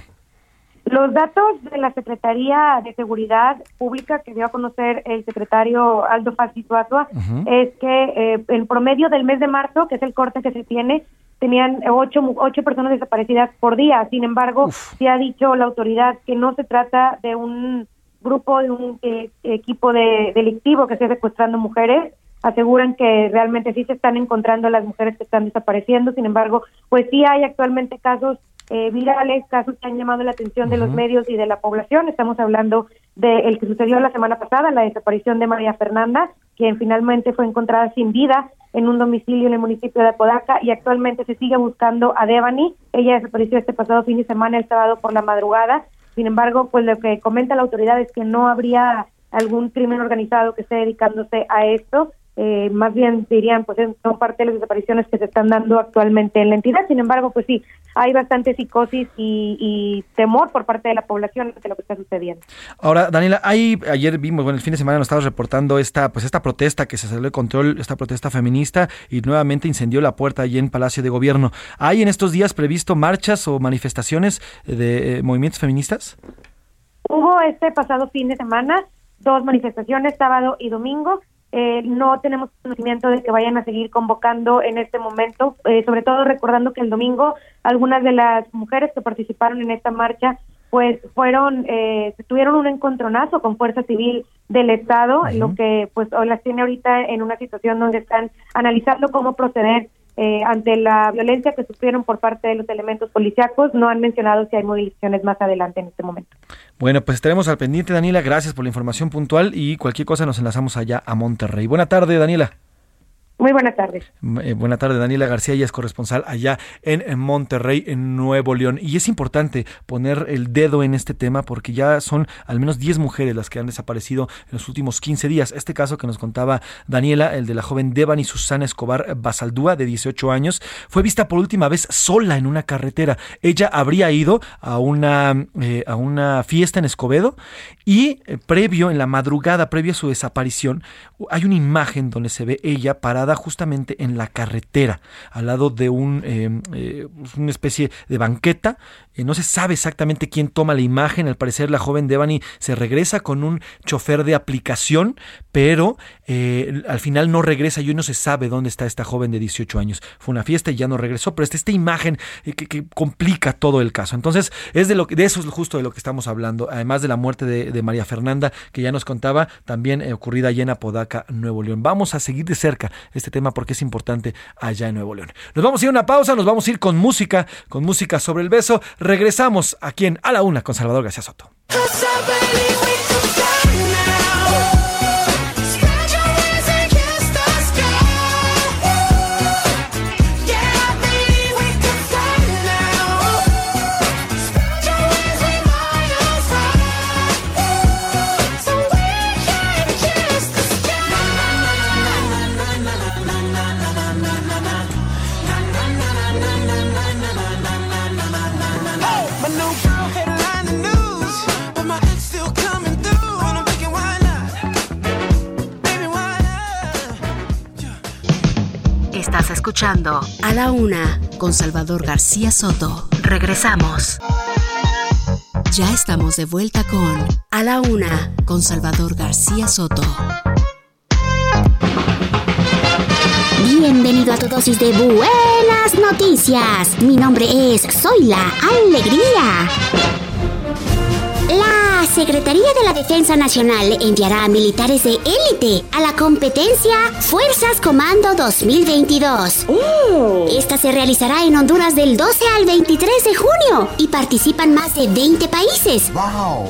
Los datos de la Secretaría de Seguridad Pública que dio a conocer el secretario Aldo Fasituatua es que eh, en promedio del mes de marzo, que es el corte que se tiene, tenían ocho, ocho personas desaparecidas por día. Sin embargo, se ha dicho la autoridad que no se trata de un grupo, de un eh, equipo de delictivo que esté secuestrando mujeres. Aseguran que realmente sí se están encontrando las mujeres que están desapareciendo. Sin embargo, pues sí hay actualmente casos eh, virales, casos que han llamado la atención de los medios y de la población. Estamos hablando del que sucedió la semana pasada, la desaparición de María Fernanda, quien finalmente fue encontrada sin vida en un domicilio en el municipio de Apodaca y actualmente se sigue buscando a Devani. Ella desapareció este pasado fin de semana, el sábado por la madrugada. Sin embargo, pues lo que comenta la autoridad es que no habría algún crimen organizado que esté dedicándose a esto. Eh, más bien dirían, pues es- son parte de las desapariciones que se están dando actualmente en la entidad. Sin embargo, pues sí, hay bastante psicosis y, y temor por parte de la población ante lo que está sucediendo. Ahora, Daniela, hay, ayer vimos, bueno, el fin de semana nos estabas reportando esta, pues esta protesta que se salió de control, esta protesta feminista y nuevamente incendió la puerta allí en Palacio de Gobierno. ¿Hay en estos días previsto marchas o manifestaciones de eh, movimientos feministas? Hubo este pasado fin de semana dos manifestaciones, sábado y domingo. Eh, no tenemos conocimiento de que vayan a seguir convocando en este momento, eh, sobre todo recordando que el domingo algunas de las mujeres que participaron en esta marcha pues fueron, eh, tuvieron un encontronazo con Fuerza Civil del Estado, lo que pues hoy las tiene ahorita en una situación donde están analizando cómo proceder eh, ante la violencia que sufrieron por parte de los elementos policíacos. No han mencionado si hay movilizaciones más adelante en este momento. Bueno, pues estaremos al pendiente, Daniela. Gracias por la información puntual y cualquier cosa nos enlazamos allá a Monterrey. Buena tarde, Daniela. Muy buenas tardes. Eh, buena tarde, Daniela García, ella es corresponsal allá en, en Monterrey, en Nuevo León. Y es importante poner el dedo en este tema porque ya son al menos 10 mujeres las que han desaparecido en los últimos 15 días. Este caso que nos contaba Daniela, el de la joven Devani Susana Escobar Basaldúa, de 18 años, fue vista por última vez sola en una carretera. Ella habría ido a una, eh, a una fiesta en Escobedo y eh, previo, en la madrugada, previo a su desaparición, hay una imagen donde se ve ella parada justamente en la carretera, al lado de un, eh, eh, una especie de banqueta. Eh, no se sabe exactamente quién toma la imagen. Al parecer, la joven Devani se regresa con un chofer de aplicación, pero al final no regresa y hoy no se sabe dónde está esta joven de 18 años. Fue una fiesta y ya no regresó, pero está esta imagen que, que, complica todo el caso. Entonces, es de, lo, de eso es justo de lo que estamos hablando. Además de la muerte de, de María Fernanda, que ya nos contaba, también ocurrida allá en Apodaca, Nuevo León. Vamos a seguir de cerca este tema porque es importante allá en Nuevo León. Nos vamos a ir a una pausa, nos vamos a ir con música, con música sobre el beso. Regresamos aquí en A la Una con Salvador García Soto. Estás escuchando A la Una con Salvador García Soto. Regresamos. Ya estamos de vuelta con A la Una con Salvador García Soto. Bienvenido a tu dosis de buenas noticias. Mi nombre es Soy la Alegría. La Secretaría de la Defensa Nacional enviará a militares de élite a la competencia Fuerzas Comando 2022. Esta se realizará en Honduras del 12 al 23 de junio y participan más de 20 países,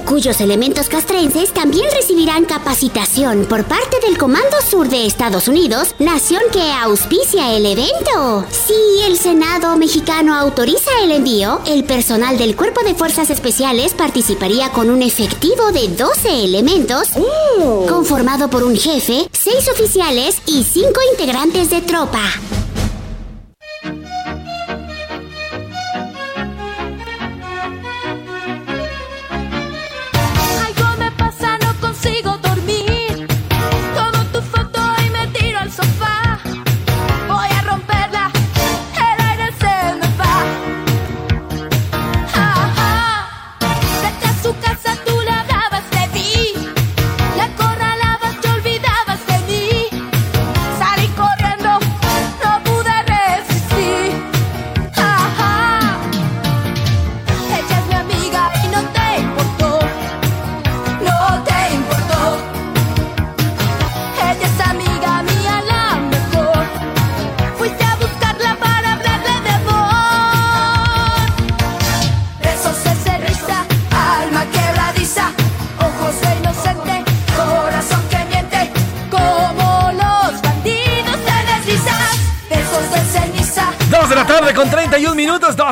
cuyos elementos castrenses también recibirán capacitación por parte del Comando Sur de Estados Unidos, nación que auspicia el evento. Si el Senado mexicano autoriza el envío, el personal del Cuerpo de Fuerzas Especiales participaría con un efectivo de 12 elementos, conformado por un jefe, 6 oficiales y 5 integrantes de tropa.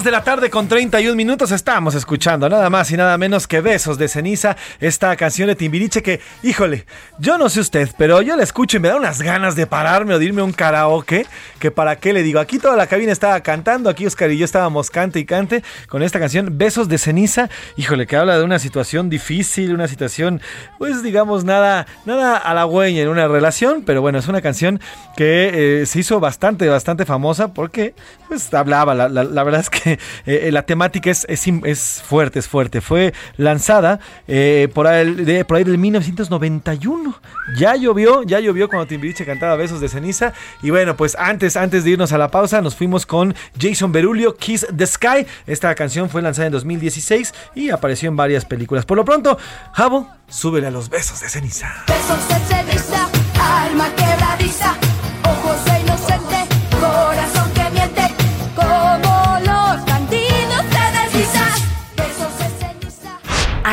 De la con 31 minutos. Estamos escuchando nada más y nada menos que Besos de Ceniza, esta canción de Timbiriche que, híjole, yo no sé usted, pero yo la escucho y me da unas ganas de pararme o de irme un karaoke. Que para qué le digo, aquí toda la cabina estaba cantando, aquí Oscar y yo estábamos cante y cante con esta canción Besos de Ceniza. Híjole, que habla de una situación difícil, una situación, pues digamos, nada, nada halagüeña en una relación, pero bueno, es una canción que eh, se hizo bastante, bastante famosa porque pues habla brava, la, la- la verdad es que eh, la temática es, es, es fuerte, es fuerte. Fue lanzada eh, por, ahí, de, por ahí del 1991. Ya llovió, ya llovió cuando Timbiriche cantaba Besos de Ceniza. Y bueno, pues antes, antes de irnos a la pausa, nos fuimos con Jason Berulio, Kiss the Sky. Esta canción fue lanzada en 2016 y apareció en varias películas. Por lo pronto, Jabo, súbele a los besos de ceniza. Besos de ceniza, alma quebradiza,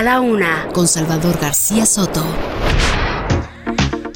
la una, con Salvador García Soto.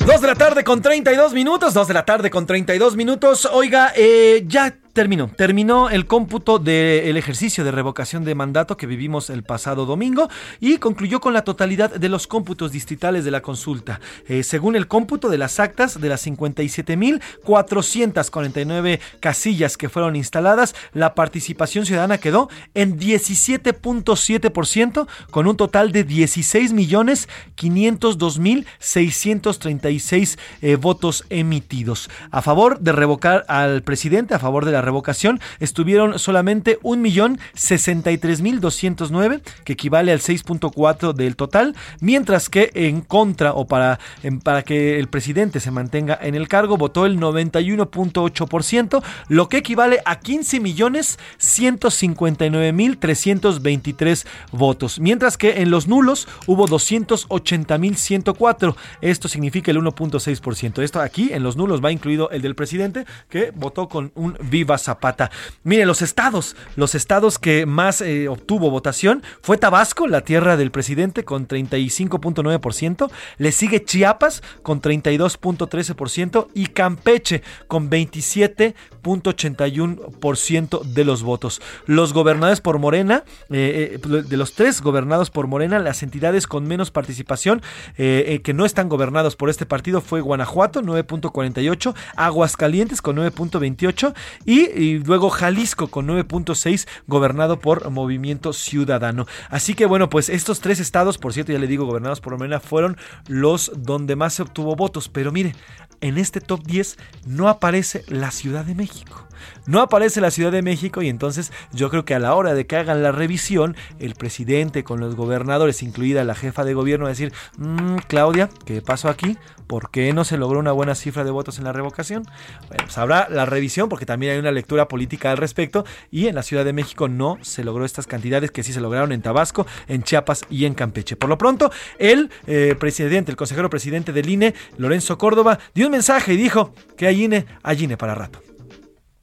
2 de la tarde con 32 minutos, 2 de la tarde con 32 minutos. Oiga, eh, ya terminó, terminó el cómputo del ejercicio de revocación de mandato que vivimos el pasado domingo y concluyó con la totalidad de los cómputos distritales de la consulta. Eh, según el cómputo de las actas de las 57.449 casillas que fueron instaladas, la participación ciudadana quedó en 17.7% con un total de 16.502.636 eh, votos emitidos. A favor de revocar al presidente, a favor de la revocación, estuvieron solamente 1.063.209, que equivale al 6.4 del total, mientras que en contra o para, para que el presidente se mantenga en el cargo votó el 91.8%, lo que equivale a 15.159.323 votos, mientras que en los nulos hubo 280.104, esto significa el 1.6%. Esto aquí en los nulos va incluido el del presidente que votó con un Zapata. Mire, los estados, los estados que más eh, obtuvo votación fue Tabasco, la tierra del presidente, con 35.9%, le sigue Chiapas con 32.13% y Campeche con 27.81% de los votos. Los gobernados por Morena, eh, eh, de los tres gobernados por Morena, las entidades con menos participación que no están gobernados por este partido fue Guanajuato 9.48, Aguascalientes con 9.28 y, y luego Jalisco con 9.6 gobernado por Movimiento Ciudadano. Así que bueno, pues estos tres estados, por cierto, ya le digo, gobernados por Morena, fueron los donde más se obtuvo votos. Pero mire, en este top 10 no aparece la Ciudad de México. No aparece la Ciudad de México y entonces yo creo que a la hora de que hagan la revisión, el presidente con los gobernadores, incluida la jefa de gobierno, va a decir, "Mm, Claudia, ¿qué pasó aquí? ¿Por qué no se logró una buena cifra de votos en la revocación? Bueno, pues habrá la revisión porque también hay una lectura política al respecto y en la Ciudad de México no se logró estas cantidades que sí se lograron en Tabasco, en Chiapas y en Campeche. Por lo pronto, el eh, presidente, el consejero presidente del INE, Lorenzo Córdoba, dio un mensaje y dijo que hay INE, hay INE para rato.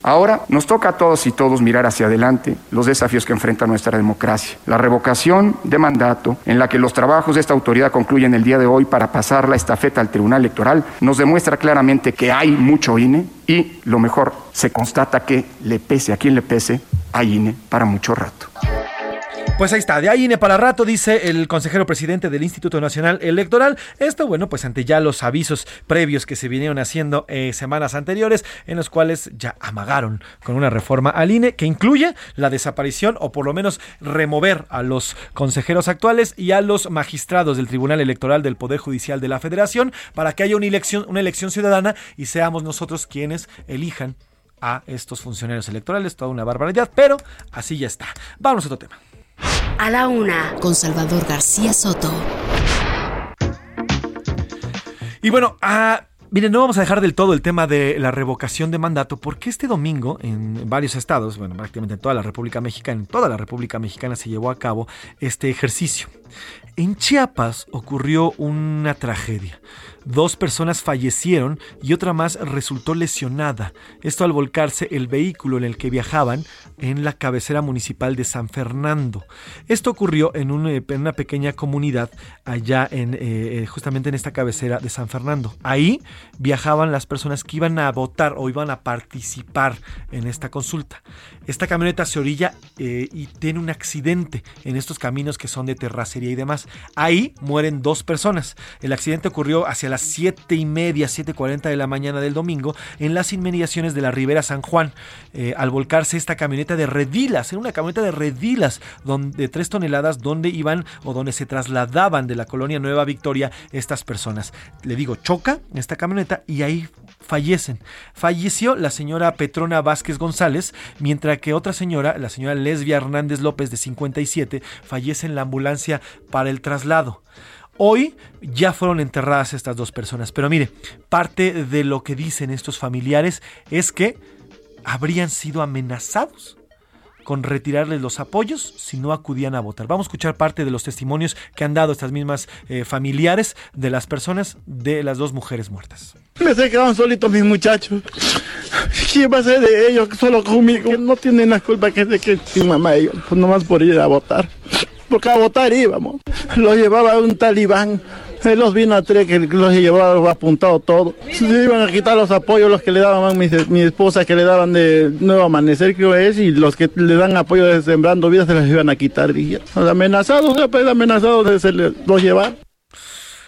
Ahora nos toca a todos y todos mirar hacia adelante los desafíos que enfrenta nuestra democracia. La revocación de mandato, en la que los trabajos de esta autoridad concluyen el día de hoy para pasar la estafeta al Tribunal Electoral, nos demuestra claramente que hay mucho INE y, lo mejor, se constata que, le pese a quien le pese, hay INE para mucho rato. Pues ahí está, de ahí INE para rato, dice el consejero presidente del Instituto Nacional Electoral. Esto, bueno, pues ante ya los avisos previos que se vinieron haciendo eh, semanas anteriores, en los cuales ya amagaron con una reforma al INE que incluye la desaparición o por lo menos remover a los consejeros actuales y a los magistrados del Tribunal Electoral del Poder Judicial de la Federación para que haya una elección, una elección ciudadana y seamos nosotros quienes elijan a estos funcionarios electorales. Toda una barbaridad, pero así ya está. Vamos a otro tema. A la una, con Salvador García Soto. Y bueno, ah, miren, no vamos a dejar del todo el tema de la revocación de mandato, porque este domingo en varios estados, bueno, prácticamente en toda la República Mexicana, en toda la República Mexicana se llevó a cabo este ejercicio. En Chiapas ocurrió una tragedia. Dos personas fallecieron y otra más resultó lesionada. Esto al volcarse el vehículo en el que viajaban en la cabecera municipal de San Fernando. Esto ocurrió en, eh, una pequeña comunidad allá en eh, eh, justamente en esta cabecera de San Fernando. Ahí viajaban las personas que iban a votar o iban a participar en esta consulta. Esta camioneta se orilla y tiene un accidente en estos caminos que son de terracería y demás. Ahí mueren dos personas. El accidente ocurrió hacia las 7 y media, 7.40 de la mañana del domingo en las inmediaciones de la Ribera San Juan. Eh, al volcarse esta camioneta de redilas, era una camioneta de redilas de 3 toneladas donde iban o donde se trasladaban de la colonia Nueva Victoria estas personas. Le digo, choca esta camioneta y ahí fallecen. Falleció la señora Petrona Vázquez González, mientras que otra señora, la señora Lesbia Hernández López de 57, fallece en la ambulancia para el traslado. Hoy ya fueron enterradas estas dos personas, pero mire, parte de lo que dicen estos familiares es que habrían sido amenazados con retirarles los apoyos si no acudían a votar. Vamos a escuchar parte de los testimonios que han dado estas mismas eh, familiares de las personas de las dos mujeres muertas. Me se quedaron solitos mis muchachos. ¿Quién va a ser de ellos? Solo conmigo. No tienen la culpa que es de que mi mamá ellos, pues nomás por ir a votar. Porque a votar íbamos. Los llevaba un talibán. Él los vino a tres que los llevaba apuntado todo. Se iban a quitar los apoyos, los que le daban mi, mi esposa, que le daban de Nuevo Amanecer, creo es, y los que le dan apoyo de Sembrando Vida se los iban a quitar. Y. Los amenazados, después amenazados de se los llevar.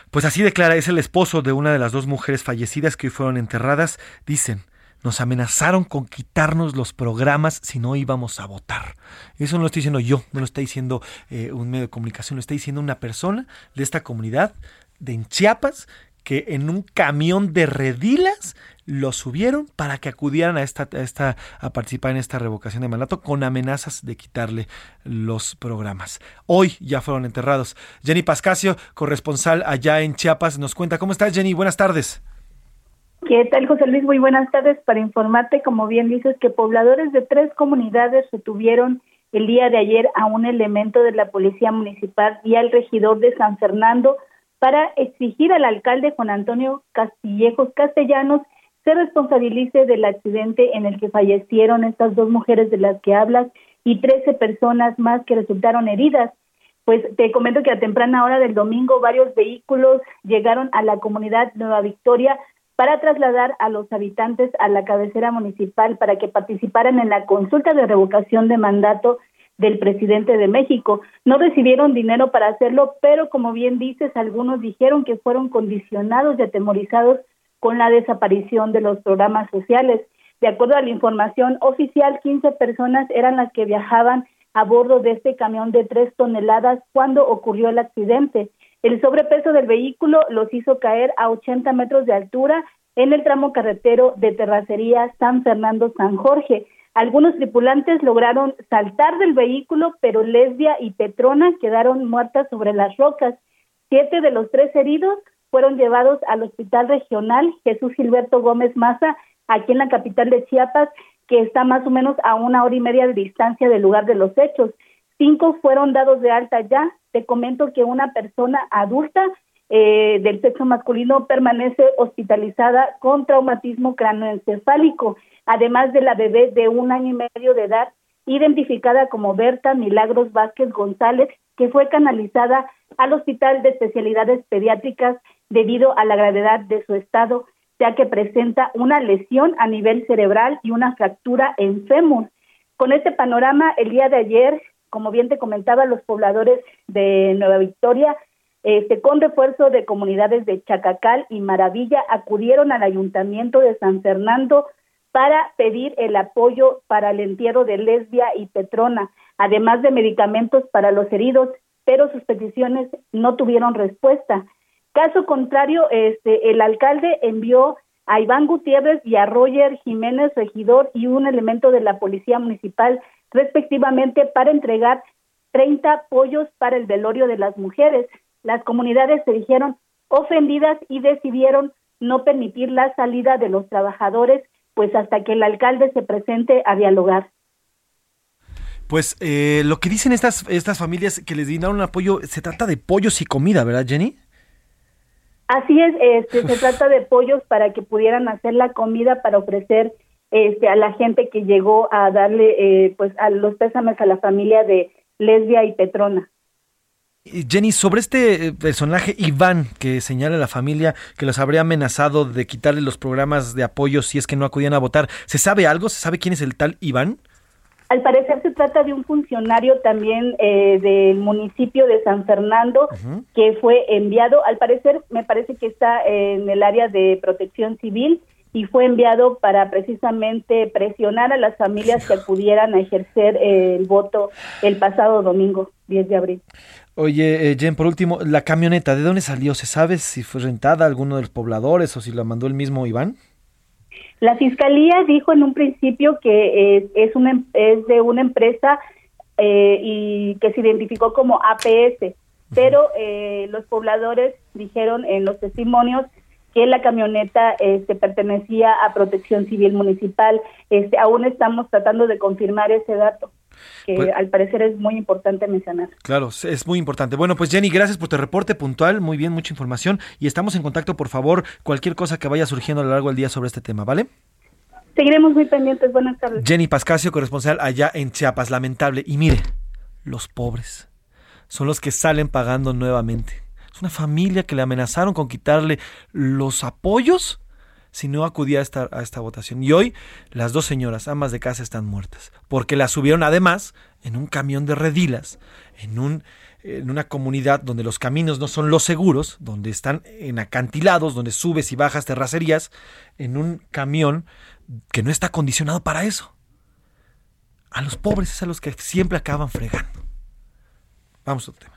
Pues así declara, es el esposo de una de las dos mujeres fallecidas que hoy fueron enterradas. Dicen, nos amenazaron con quitarnos los programas si no íbamos a votar. Eso no lo estoy diciendo yo, no lo está diciendo eh, un medio de comunicación, lo está diciendo una persona de esta comunidad de en Chiapas que en un camión de redilas lo subieron para que acudieran a esta, a esta a participar en esta revocación de mandato con amenazas de quitarle los programas. Hoy ya fueron enterrados. Jenny Pascasio, corresponsal allá en Chiapas, nos cuenta. ¿Cómo estás, Jenny? Buenas tardes. ¿Qué tal, José Luis? Muy buenas tardes. Para informarte, como bien dices, que pobladores de tres comunidades retuvieron el día de ayer a un elemento de la Policía Municipal y al regidor de San Fernando para exigir al alcalde Juan Antonio Castillejos Castellanos se responsabilice del accidente en el que fallecieron estas dos mujeres de las que hablas y 13 personas más que resultaron heridas. Pues te comento que a temprana hora del domingo varios vehículos llegaron a la comunidad Nueva Victoria para trasladar a los habitantes a la cabecera municipal para que participaran en la consulta de revocación de mandato del presidente de México. No recibieron dinero para hacerlo, pero como bien dices, algunos dijeron que fueron condicionados y atemorizados con la desaparición de los programas sociales. De acuerdo a la información oficial, 15 personas eran las que viajaban a bordo de este camión de tres toneladas cuando ocurrió el accidente. El sobrepeso del vehículo los hizo caer a 80 metros de altura en el tramo carretero de terracería San Fernando San Jorge. Algunos tripulantes lograron saltar del vehículo, pero Lesbia y Petrona quedaron muertas sobre las rocas. Siete de los tres heridos fueron llevados al Hospital Regional Jesús Gilberto Gómez Maza, aquí en la capital de Chiapas, que está más o menos a una hora y media de distancia del lugar de los hechos. Cinco fueron dados de alta ya. Te comento que una persona adulta eh, del sexo masculino permanece hospitalizada con traumatismo cráneoencefálico, además de la bebé de un año y medio de edad, identificada como Berta Milagros Vázquez González, que fue canalizada al Hospital de Especialidades Pediátricas debido a la gravedad de su estado, ya que presenta una lesión a nivel cerebral y una fractura en fémur. Con este panorama, el día de ayer, como bien te comentaba, los pobladores de Nueva Victoria, este, con refuerzo de comunidades de Chacacal y Maravilla, acudieron al ayuntamiento de San Fernando para pedir el apoyo para el entierro de Lesbia y Petrona, además de medicamentos para los heridos, pero sus peticiones no tuvieron respuesta. Caso contrario, este, el alcalde envió a Iván Gutiérrez y a Roger Jiménez, regidor, y un elemento de la Policía Municipal, respectivamente, para entregar 30 apoyos para el velorio de las mujeres. Las comunidades se dijeron ofendidas y decidieron no permitir la salida de los trabajadores, pues hasta que el alcalde se presente a dialogar. Pues eh, lo que dicen estas, estas familias que les dieron apoyo, se trata de pollos y comida, ¿verdad, Jenny? Así es, este, se trata de pollos para que pudieran hacer la comida para ofrecer este, a la gente que llegó a darle eh, pues a los pésames a la familia de Lesbia y Petrona. Jenny, sobre este eh, personaje Iván que señala a la familia que los habría amenazado de quitarle los programas de apoyo si es que no acudían a votar, ¿se sabe algo? ¿Se sabe quién es el tal Iván? Al parecer se trata de un funcionario también eh, del municipio de San Fernando que fue enviado, al parecer me parece que está en el área de protección civil y fue enviado para precisamente presionar a las familias que acudieran a ejercer eh, el voto el pasado domingo 10 de abril. Oye, eh, Jen, por último, la camioneta, ¿de dónde salió? ¿Se sabe si fue rentada a alguno de los pobladores o si la mandó el mismo Iván? La fiscalía dijo en un principio que eh, es, una, em- es de una empresa eh, y que se identificó como APS, pero eh, los pobladores dijeron en los testimonios que la camioneta este, pertenecía a Protección Civil Municipal. Este, aún estamos tratando de confirmar ese dato, que Pues- al parecer es muy importante mencionar. Claro, es- es muy importante. Bueno, pues Jenny, gracias por tu reporte puntual, muy bien, mucha información y estamos en contacto, por favor, cualquier cosa que vaya surgiendo a lo largo del día sobre este tema, ¿vale? Seguiremos muy pendientes. Buenas tardes. Jenny Pascasio, corresponsal allá en Chiapas, lamentable. Y mire, los pobres son los que salen pagando nuevamente. Una familia que le amenazaron con quitarle los apoyos si no acudía a esta, a esta votación. Y hoy las dos señoras, ambas de casa, están muertas, porque las subieron además en un camión de redilas, en un en una comunidad donde los caminos no son los seguros, donde están en acantilados, donde subes y bajas terracerías, en un camión que no está acondicionado para eso. A los pobres es a los que siempre acaban fregando. Vamos a otro tema.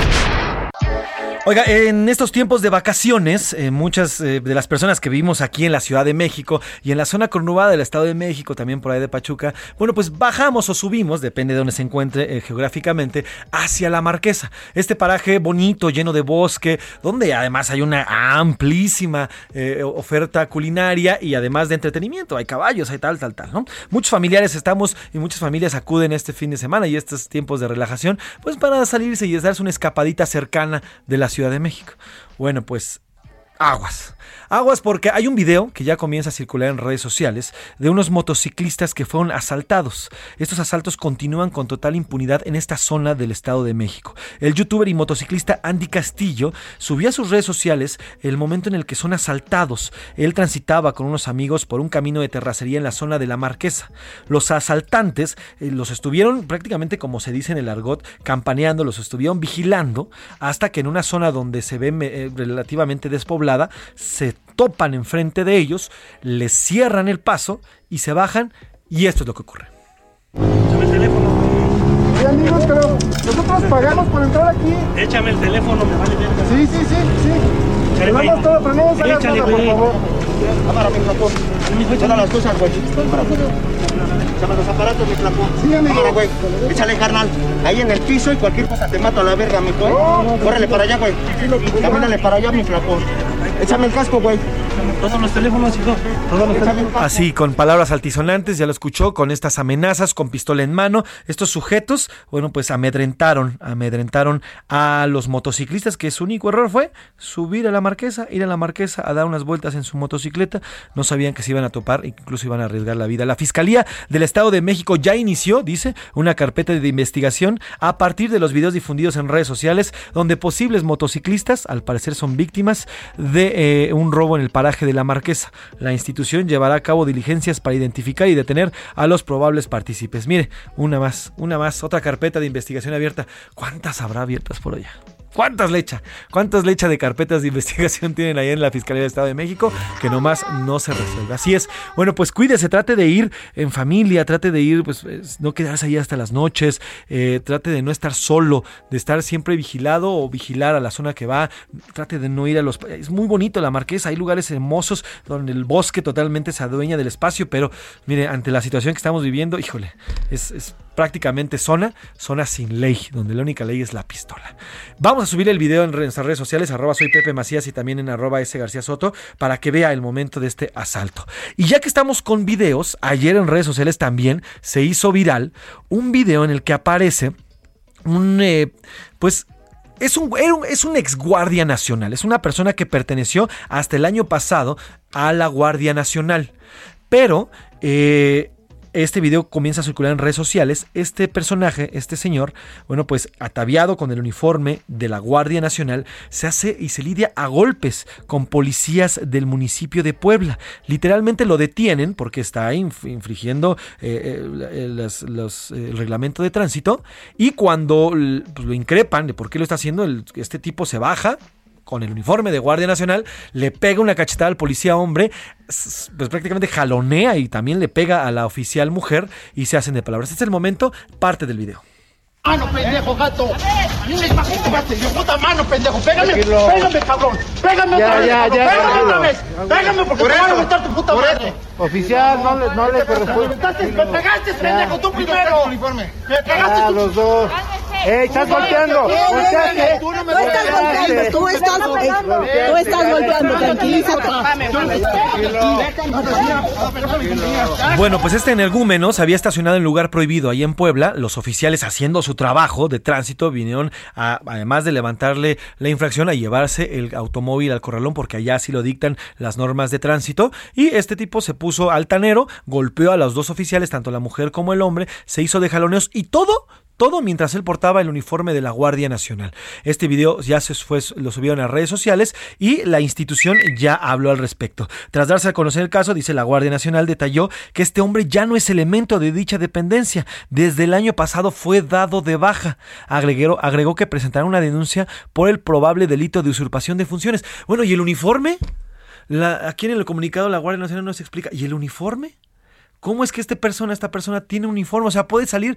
Oiga, en estos tiempos de vacaciones, eh, muchas eh, de las personas que vivimos aquí en la Ciudad de México y en la zona conurbada del Estado de México, también por ahí de Pachuca, bueno, pues bajamos o subimos, depende de donde se encuentre eh, geográficamente, hacia la Marquesa. Este paraje bonito, lleno de bosque, donde además hay una amplísima oferta culinaria y además de entretenimiento. Hay caballos, hay tal, tal, tal, ¿no? Muchos familiares estamos y muchas familias acuden este fin de semana y estos tiempos de relajación, pues para salirse y darse una escapadita cercana de la Ciudad de México. Bueno, pues aguas. Aguas porque hay un video que ya comienza a circular en redes sociales de unos motociclistas que fueron asaltados. Estos asaltos continúan con total impunidad en esta zona del Estado de México. El youtuber y motociclista Andy Castillo subió a sus redes sociales el momento en el que son asaltados. Él transitaba con unos amigos por un camino de terracería en la zona de la Marquesa. Los asaltantes eh, los estuvieron prácticamente como se dice en el argot, campaneando, los estuvieron vigilando hasta que en una zona donde se ve eh, relativamente despoblada se topan enfrente de ellos, les cierran el paso y se bajan y esto es lo que ocurre. Oye, amigos, pero nosotros pagamos por entrar aquí. Échame el teléfono, me vale verga. Sí, sí, sí, sí. Güey. todo, pero no a Échale, nada, por favor. Cámara, mi flaco. Todas las cosas, güey. Échame los aparatos, mi flaco. Sí, amigo. Cámara, güey. Échale, carnal. Ahí en el piso y cualquier cosa te mato a la verga, mi güey. Córrele para allá, güey. Camínale para allá, mi flaco. Échame el casco, güey. Todos los teléfonos, hijo. Todos los teléfonos. Así, con palabras altisonantes, ya lo escuchó, con estas amenazas, con pistola en mano, estos sujetos, bueno, pues amedrentaron, amedrentaron a los motociclistas, que su único error fue subir a la marquesa, ir a la marquesa a dar unas vueltas en su motocicleta, no sabían que se iban a topar, incluso iban a arriesgar la vida. La Fiscalía del Estado de México ya inició, dice, una carpeta de investigación a partir de los videos difundidos en redes sociales, donde posibles motociclistas, al parecer son víctimas de eh, un robo en el paraje de la Marquesa. La institución llevará a cabo diligencias para identificar y detener a los probables partícipes. Mire, una más, una más, otra carpeta de investigación abierta. ¿Cuántas habrá abiertas por allá? ¿Cuántas lecha? ¿Cuántas lecha de carpetas de investigación tienen ahí en la Fiscalía del Estado de México que nomás no se resuelve? Así es. Bueno, pues cuídese, trate de ir en familia, trate de ir, pues es, no quedarse ahí hasta las noches, eh, trate de no estar solo, de estar siempre vigilado o vigilar a la zona que va, trate de no ir a los... Es muy bonito la Marquesa, hay lugares hermosos donde el bosque totalmente se adueña del espacio, pero mire, ante la situación que estamos viviendo, híjole, es prácticamente zona, zona sin ley, donde la única ley es la pistola. Vamos a subir el video en redes sociales, arroba soy Pepe Macías y también en arroba S García Soto, para que vea el momento de este asalto. Y ya que estamos con videos, ayer en redes sociales también se hizo viral un video en el que aparece un, eh, pues, es un- es un ex guardia nacional, es una persona que perteneció hasta el año pasado a la Guardia Nacional. Pero eh, este video comienza a circular en redes sociales. Este personaje, este señor, bueno, pues ataviado con el uniforme de la Guardia Nacional, se hace y se lidia a golpes con policías del municipio de Puebla. Literalmente lo detienen porque está inf- infringiendo eh, eh, eh, el reglamento de tránsito. Y cuando pues, lo increpan de por qué lo está haciendo, este tipo se baja con el uniforme de Guardia Nacional, le pega una cachetada al policía hombre, pues prácticamente jalonea y también le pega a la oficial mujer y se hacen de palabras. Este es el momento, parte del video. Mano, pendejo, gato. Yo puta mano, pendejo. Pégame, Tranquilo. pégame, cabrón. Pégame Ya, otra vez, ya, cabrón. ya, Pégame otra vez. Pégame porque Por te van a meter tu puta madre. Oficial, no le, no le corresponde. Me pegaste, me pegaste, pendejo, tú primero. Me pegaste Ah, tú. los dos. ¡Ey, estás golpeando! Tú no me estás golpeando, tú estás golpeando. Tú estás golpeando, tranquilízate. Bueno, pues este energúmeno se había estacionado en lugar prohibido ahí en Puebla. Los oficiales haciendo su trabajo de tránsito vinieron, a- además de levantarle la infracción, a llevarse el automóvil al corralón porque allá sí lo dictan las normas de tránsito. Y este tipo se puso altanero, golpeó a los dos oficiales, tanto la mujer como el hombre, se hizo de jaloneos y todo todo mientras él portaba el uniforme de la Guardia Nacional. Este video ya se fue, lo subieron a redes sociales y la institución ya habló al respecto. Tras darse a conocer el caso, dice la Guardia Nacional, detalló que este hombre ya no es elemento de dicha dependencia. Desde el año pasado fue dado de baja. Agregó, agregó que presentaron una denuncia por el probable delito de usurpación de funciones. Bueno, ¿y el uniforme? Aquí en el comunicado la Guardia Nacional no se explica. ¿Y el uniforme? ¿Cómo es que esta persona, esta persona tiene un uniforme? O sea, puede salir,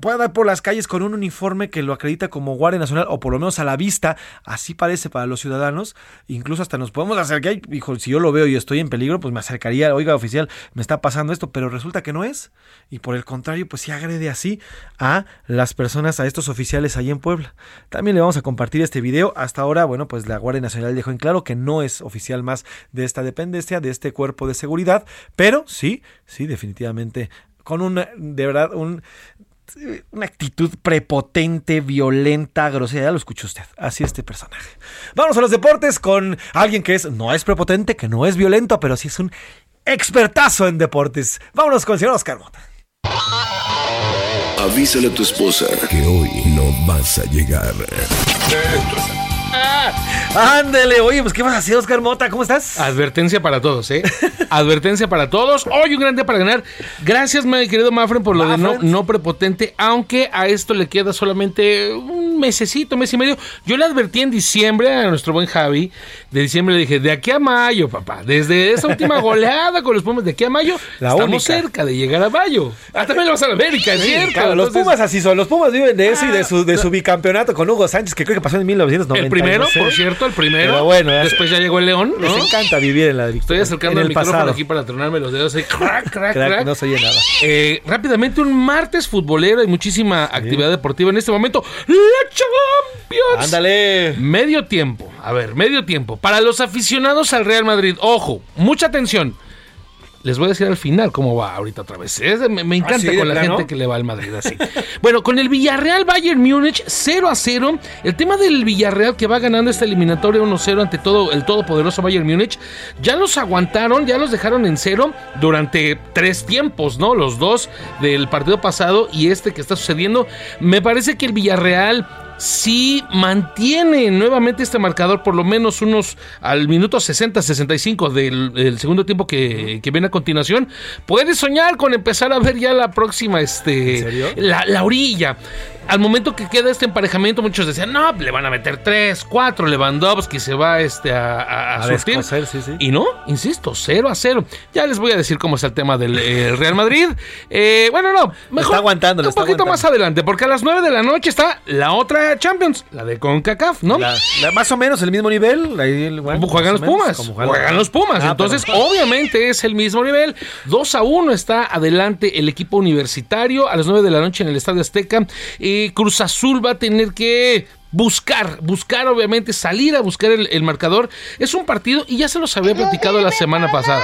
puede andar por las calles con un uniforme que lo acredita como Guardia Nacional, o por lo menos a la vista, así parece para los ciudadanos. Incluso hasta nos podemos acercar. Hijo, si yo lo veo y estoy en peligro, pues me acercaría, oiga, oficial, me está pasando esto, pero resulta que no es. Y por el contrario, pues sí agrede así a las personas, a estos oficiales ahí en Puebla. También le vamos a compartir este video. Hasta ahora, bueno, pues la Guardia Nacional dejó en claro que no es oficial más de esta dependencia, de este cuerpo de seguridad, pero sí, sí, definitivamente, con una, de verdad, un, una actitud prepotente, violenta, grosera. Ya lo escuchó usted. Así este personaje. Vamos a los deportes con alguien que es, no es prepotente, que no es violento, pero sí es un expertazo en deportes. Vámonos con el señor Oscar Mota. Avísale a tu esposa que hoy no vas a llegar. Ándele, oye, pues ¿qué vas a hacer, Oscar Mota? ¿Cómo estás? Advertencia para todos, ¿eh? Advertencia para todos. Hoy un gran día para ganar. Gracias, mi querido Mafren, por lo de no, no prepotente, aunque a esto le queda solamente un mesecito, mes y medio. Yo le advertí en diciembre a nuestro buen Javi. De diciembre le dije, de aquí a mayo, papá. Desde esa última goleada con los Pumas, de aquí a mayo, La estamos única. cerca de llegar a mayo. Ah, también lo vas a la América, es Sí, cierto. claro, los Pumas así son. Los Pumas viven de eso y de su, de su bicampeonato con Hugo Sánchez, que creo que pasó en 1990. El primero, no sé. por cierto, el primero. Pero bueno, Después ya llegó el León, ¿no? Les encanta vivir en la Estoy victoria. acercando en el, micrófono pasado. aquí para tronarme los dedos. ahí. Crack, crack, Crack, crack. no se oye nada. Eh, rápidamente, un martes futbolero y muchísima actividad deportiva en este momento. ¡La Champions! Ándale. Medio tiempo. A ver, medio tiempo. Para los aficionados al Real Madrid, ojo, mucha atención. Les voy a decir al final cómo va ahorita otra vez. Es me, me encanta ¿Ah, sí, de con la plano? gente que le va al Madrid así. bueno, con el Villarreal Bayern Múnich 0 a 0. El tema del Villarreal que va ganando esta eliminatoria 1-0 ante todo el todopoderoso Bayern Múnich. Ya los aguantaron, ya los dejaron en cero durante tres tiempos, ¿no? Los dos del partido pasado y este que está sucediendo. Me parece que el Villarreal sí mantiene nuevamente este marcador por lo menos unos al minuto 60-65 del, del segundo tiempo que, que viene a continuación. Puede soñar con empezar a ver ya la próxima, este, La, la orilla. Al momento que queda este emparejamiento, muchos decían, no, le van a meter 3, 4, Lewandowski se va este, a, a, a A surtir". descoser, sí, sí. Y no, insisto, 0 a 0. Ya les voy a decir cómo es el tema del eh, Real Madrid. Eh, bueno, no, mejor está aguantando, un está poquito aguantando. más adelante, porque a las 9 de la noche está la otra Champions, la de CONCACAF, ¿no? La- la- más o menos el mismo nivel. ahí el- bueno, Juegan los menos, Pumas. como Juegan los Pumas. Ah, Entonces, pero- obviamente es el mismo nivel. 2 a 1 está adelante el equipo universitario a las 9 de la noche en el Estadio Azteca. Y Cruz Azul va a tener que buscar, buscar obviamente, salir a buscar el, el marcador. Es un partido y ya se los había platicado la semana pasada.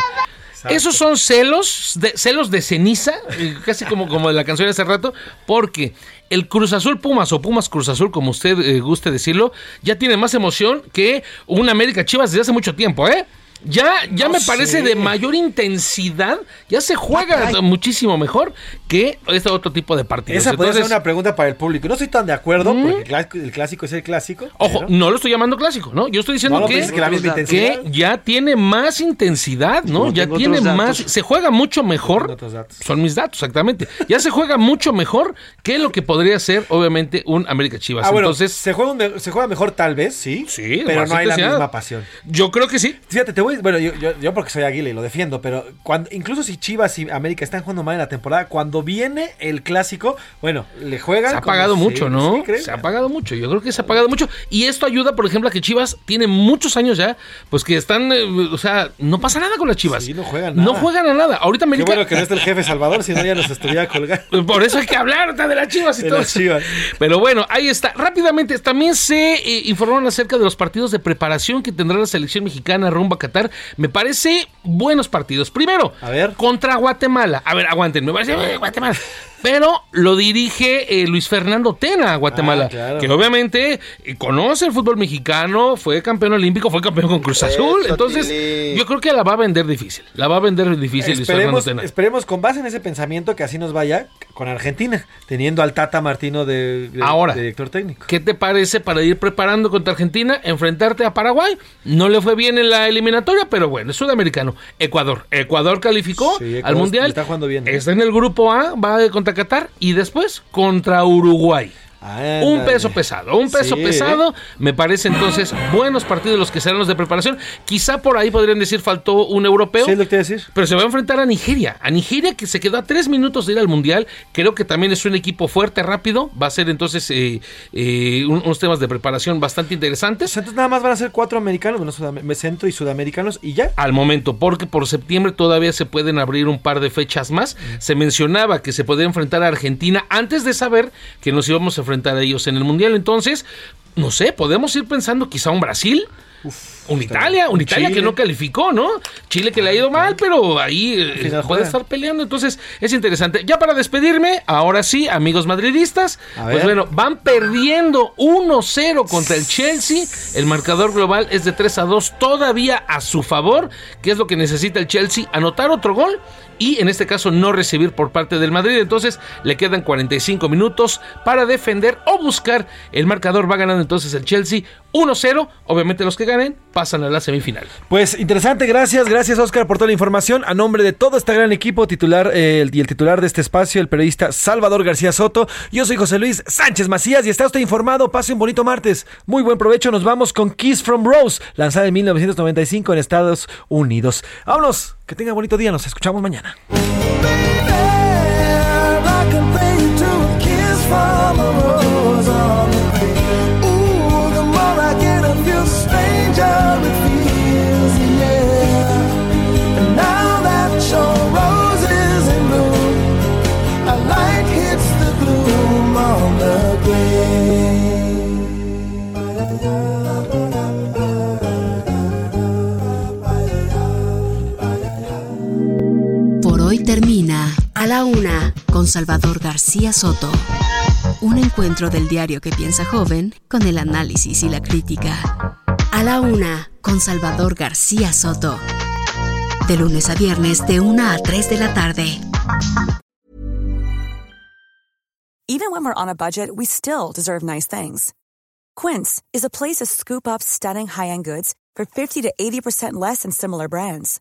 Esos son celos, de, celos de ceniza, eh, casi como, como de la canción de hace rato, porque el Cruz Azul Pumas o Pumas Cruz Azul, como usted eh, guste decirlo, ya tiene más emoción que un América Chivas desde hace mucho tiempo, ¿eh? Ya, ya No me parece sé. de mayor intensidad, ya se juega muchísimo mejor que este otro tipo de partidos. Esa puede ser una pregunta para el público. No estoy tan de acuerdo, porque el clásico, el clásico es el clásico. Ojo, pero- no lo estoy llamando clásico, ¿no? Yo estoy diciendo No, que, la misma que ya tiene más intensidad, ¿no? Como Ya tiene más, se juega mucho mejor. Son mis datos, exactamente. Ya se juega mucho mejor que lo que podría ser, obviamente, un América Chivas. Ah, bueno, Entonces, se juega, un me- se juega mejor tal vez, sí. Sí, pero no hay la misma pasión. Yo creo que sí. Fíjate, te voy, bueno, yo, yo, yo porque soy águila y lo defiendo, pero cuando, incluso si Chivas y América están jugando mal en la temporada, cuando viene el clásico, bueno, le juegan. Se ha pagado mucho, ¿no? sí, ¿crees? se ha pagado mucho. Yo creo que se ha pagado mucho. Y esto ayuda, por ejemplo, a que Chivas tiene muchos años ya, pues que están, eh, o sea, no pasa nada con las Chivas. Sí, no juegan No juegan a nada. Ahorita Qué América. bueno que no está el jefe Salvador, si no ya nos estuviera colgando. Por eso hay que hablar de las Chivas y De todo. las Chivas. Pero bueno, ahí está. Rápidamente, también se eh, informaron acerca de los partidos de preparación que tendrá la selección mexicana rumbo a Qatar. Me parece buenos partidos. Primero, A ver. contra Guatemala. A ver, aguanten, me parece eh, Guatemala. Pero lo dirige eh, Luis Fernando Tena a Guatemala, Ah, claro. que obviamente eh, conoce el fútbol mexicano, fue campeón olímpico, fue campeón con Cruz Azul. Eso, Entonces, Tili. yo creo que la va a vender difícil. La va a vender difícil Luis Fernando Tena. esperemos con base en ese pensamiento que así nos vaya con Argentina, teniendo al Tata Martino de, de- Ahora. de director técnico. ¿Qué te parece para ir preparando contra Argentina, enfrentarte a Paraguay? No le fue bien en la eliminatoria, pero bueno, es sudamericano. Ecuador. Ecuador calificó Sí, Ecuador al Mundial. está jugando bien, ¿eh? Está en el grupo A, va contra Qatar y después contra Uruguay. Un peso pesado, un peso Sí, pesado. Me parece entonces buenos partidos los que serán los de preparación. Quizá por ahí podrían decir faltó un europeo. Sí, lo que te iba a decir. Pero se va a enfrentar a Nigeria. A Nigeria que se quedó a tres minutos de ir al Mundial. Creo que también es un equipo fuerte, rápido. Va a ser entonces eh, eh, un- unos temas de preparación bastante interesantes. Entonces nada más van a ser cuatro americanos, bueno, centro y sudamericanos y ya. Al momento, porque por septiembre todavía se pueden abrir un par de fechas más. Se mencionaba que se podía enfrentar a Argentina antes de saber que nos íbamos a enfrentar a ellos en el Mundial. Entonces, no sé, podemos ir pensando quizá un Brasil. Un Italia, un Italia que no calificó, ¿no? Chile que le ha ido mal, pero ahí eh, puede juega. estar peleando. Entonces, es interesante. Ya para despedirme, ahora sí, amigos madridistas, pues bueno, van perdiendo 1-0 contra el Chelsea. El marcador global es de 3 a 2, todavía a su favor, que es lo que necesita el Chelsea, anotar otro gol y en este caso no recibir por parte del Madrid. Entonces le quedan 45 minutos para defender o buscar. El marcador va ganando entonces el Chelsea 1-0. Obviamente los que ganen pasan a la semifinal. Pues interesante, gracias, gracias Oscar por toda la información. A nombre de todo este gran equipo titular eh, y el titular de este espacio, el periodista Salvador García Soto, yo soy José Luis Sánchez Macías y está usted informado. Pase un bonito martes. Muy buen provecho. Nos vamos con Kiss from Rose, lanzada en 1995 en Estados Unidos. Vámonos, que tenga bonito día. Nos escuchamos mañana. La Una con Salvador García Soto. Un encuentro del diario que piensa joven con el análisis y la crítica. A la Una con Salvador García Soto. De lunes a viernes de 1 a 3 de la tarde. Even when we're on a budget, we still deserve nice things. Quince is a place to scoop up stunning high-end goods for 50 to 80% less than similar brands.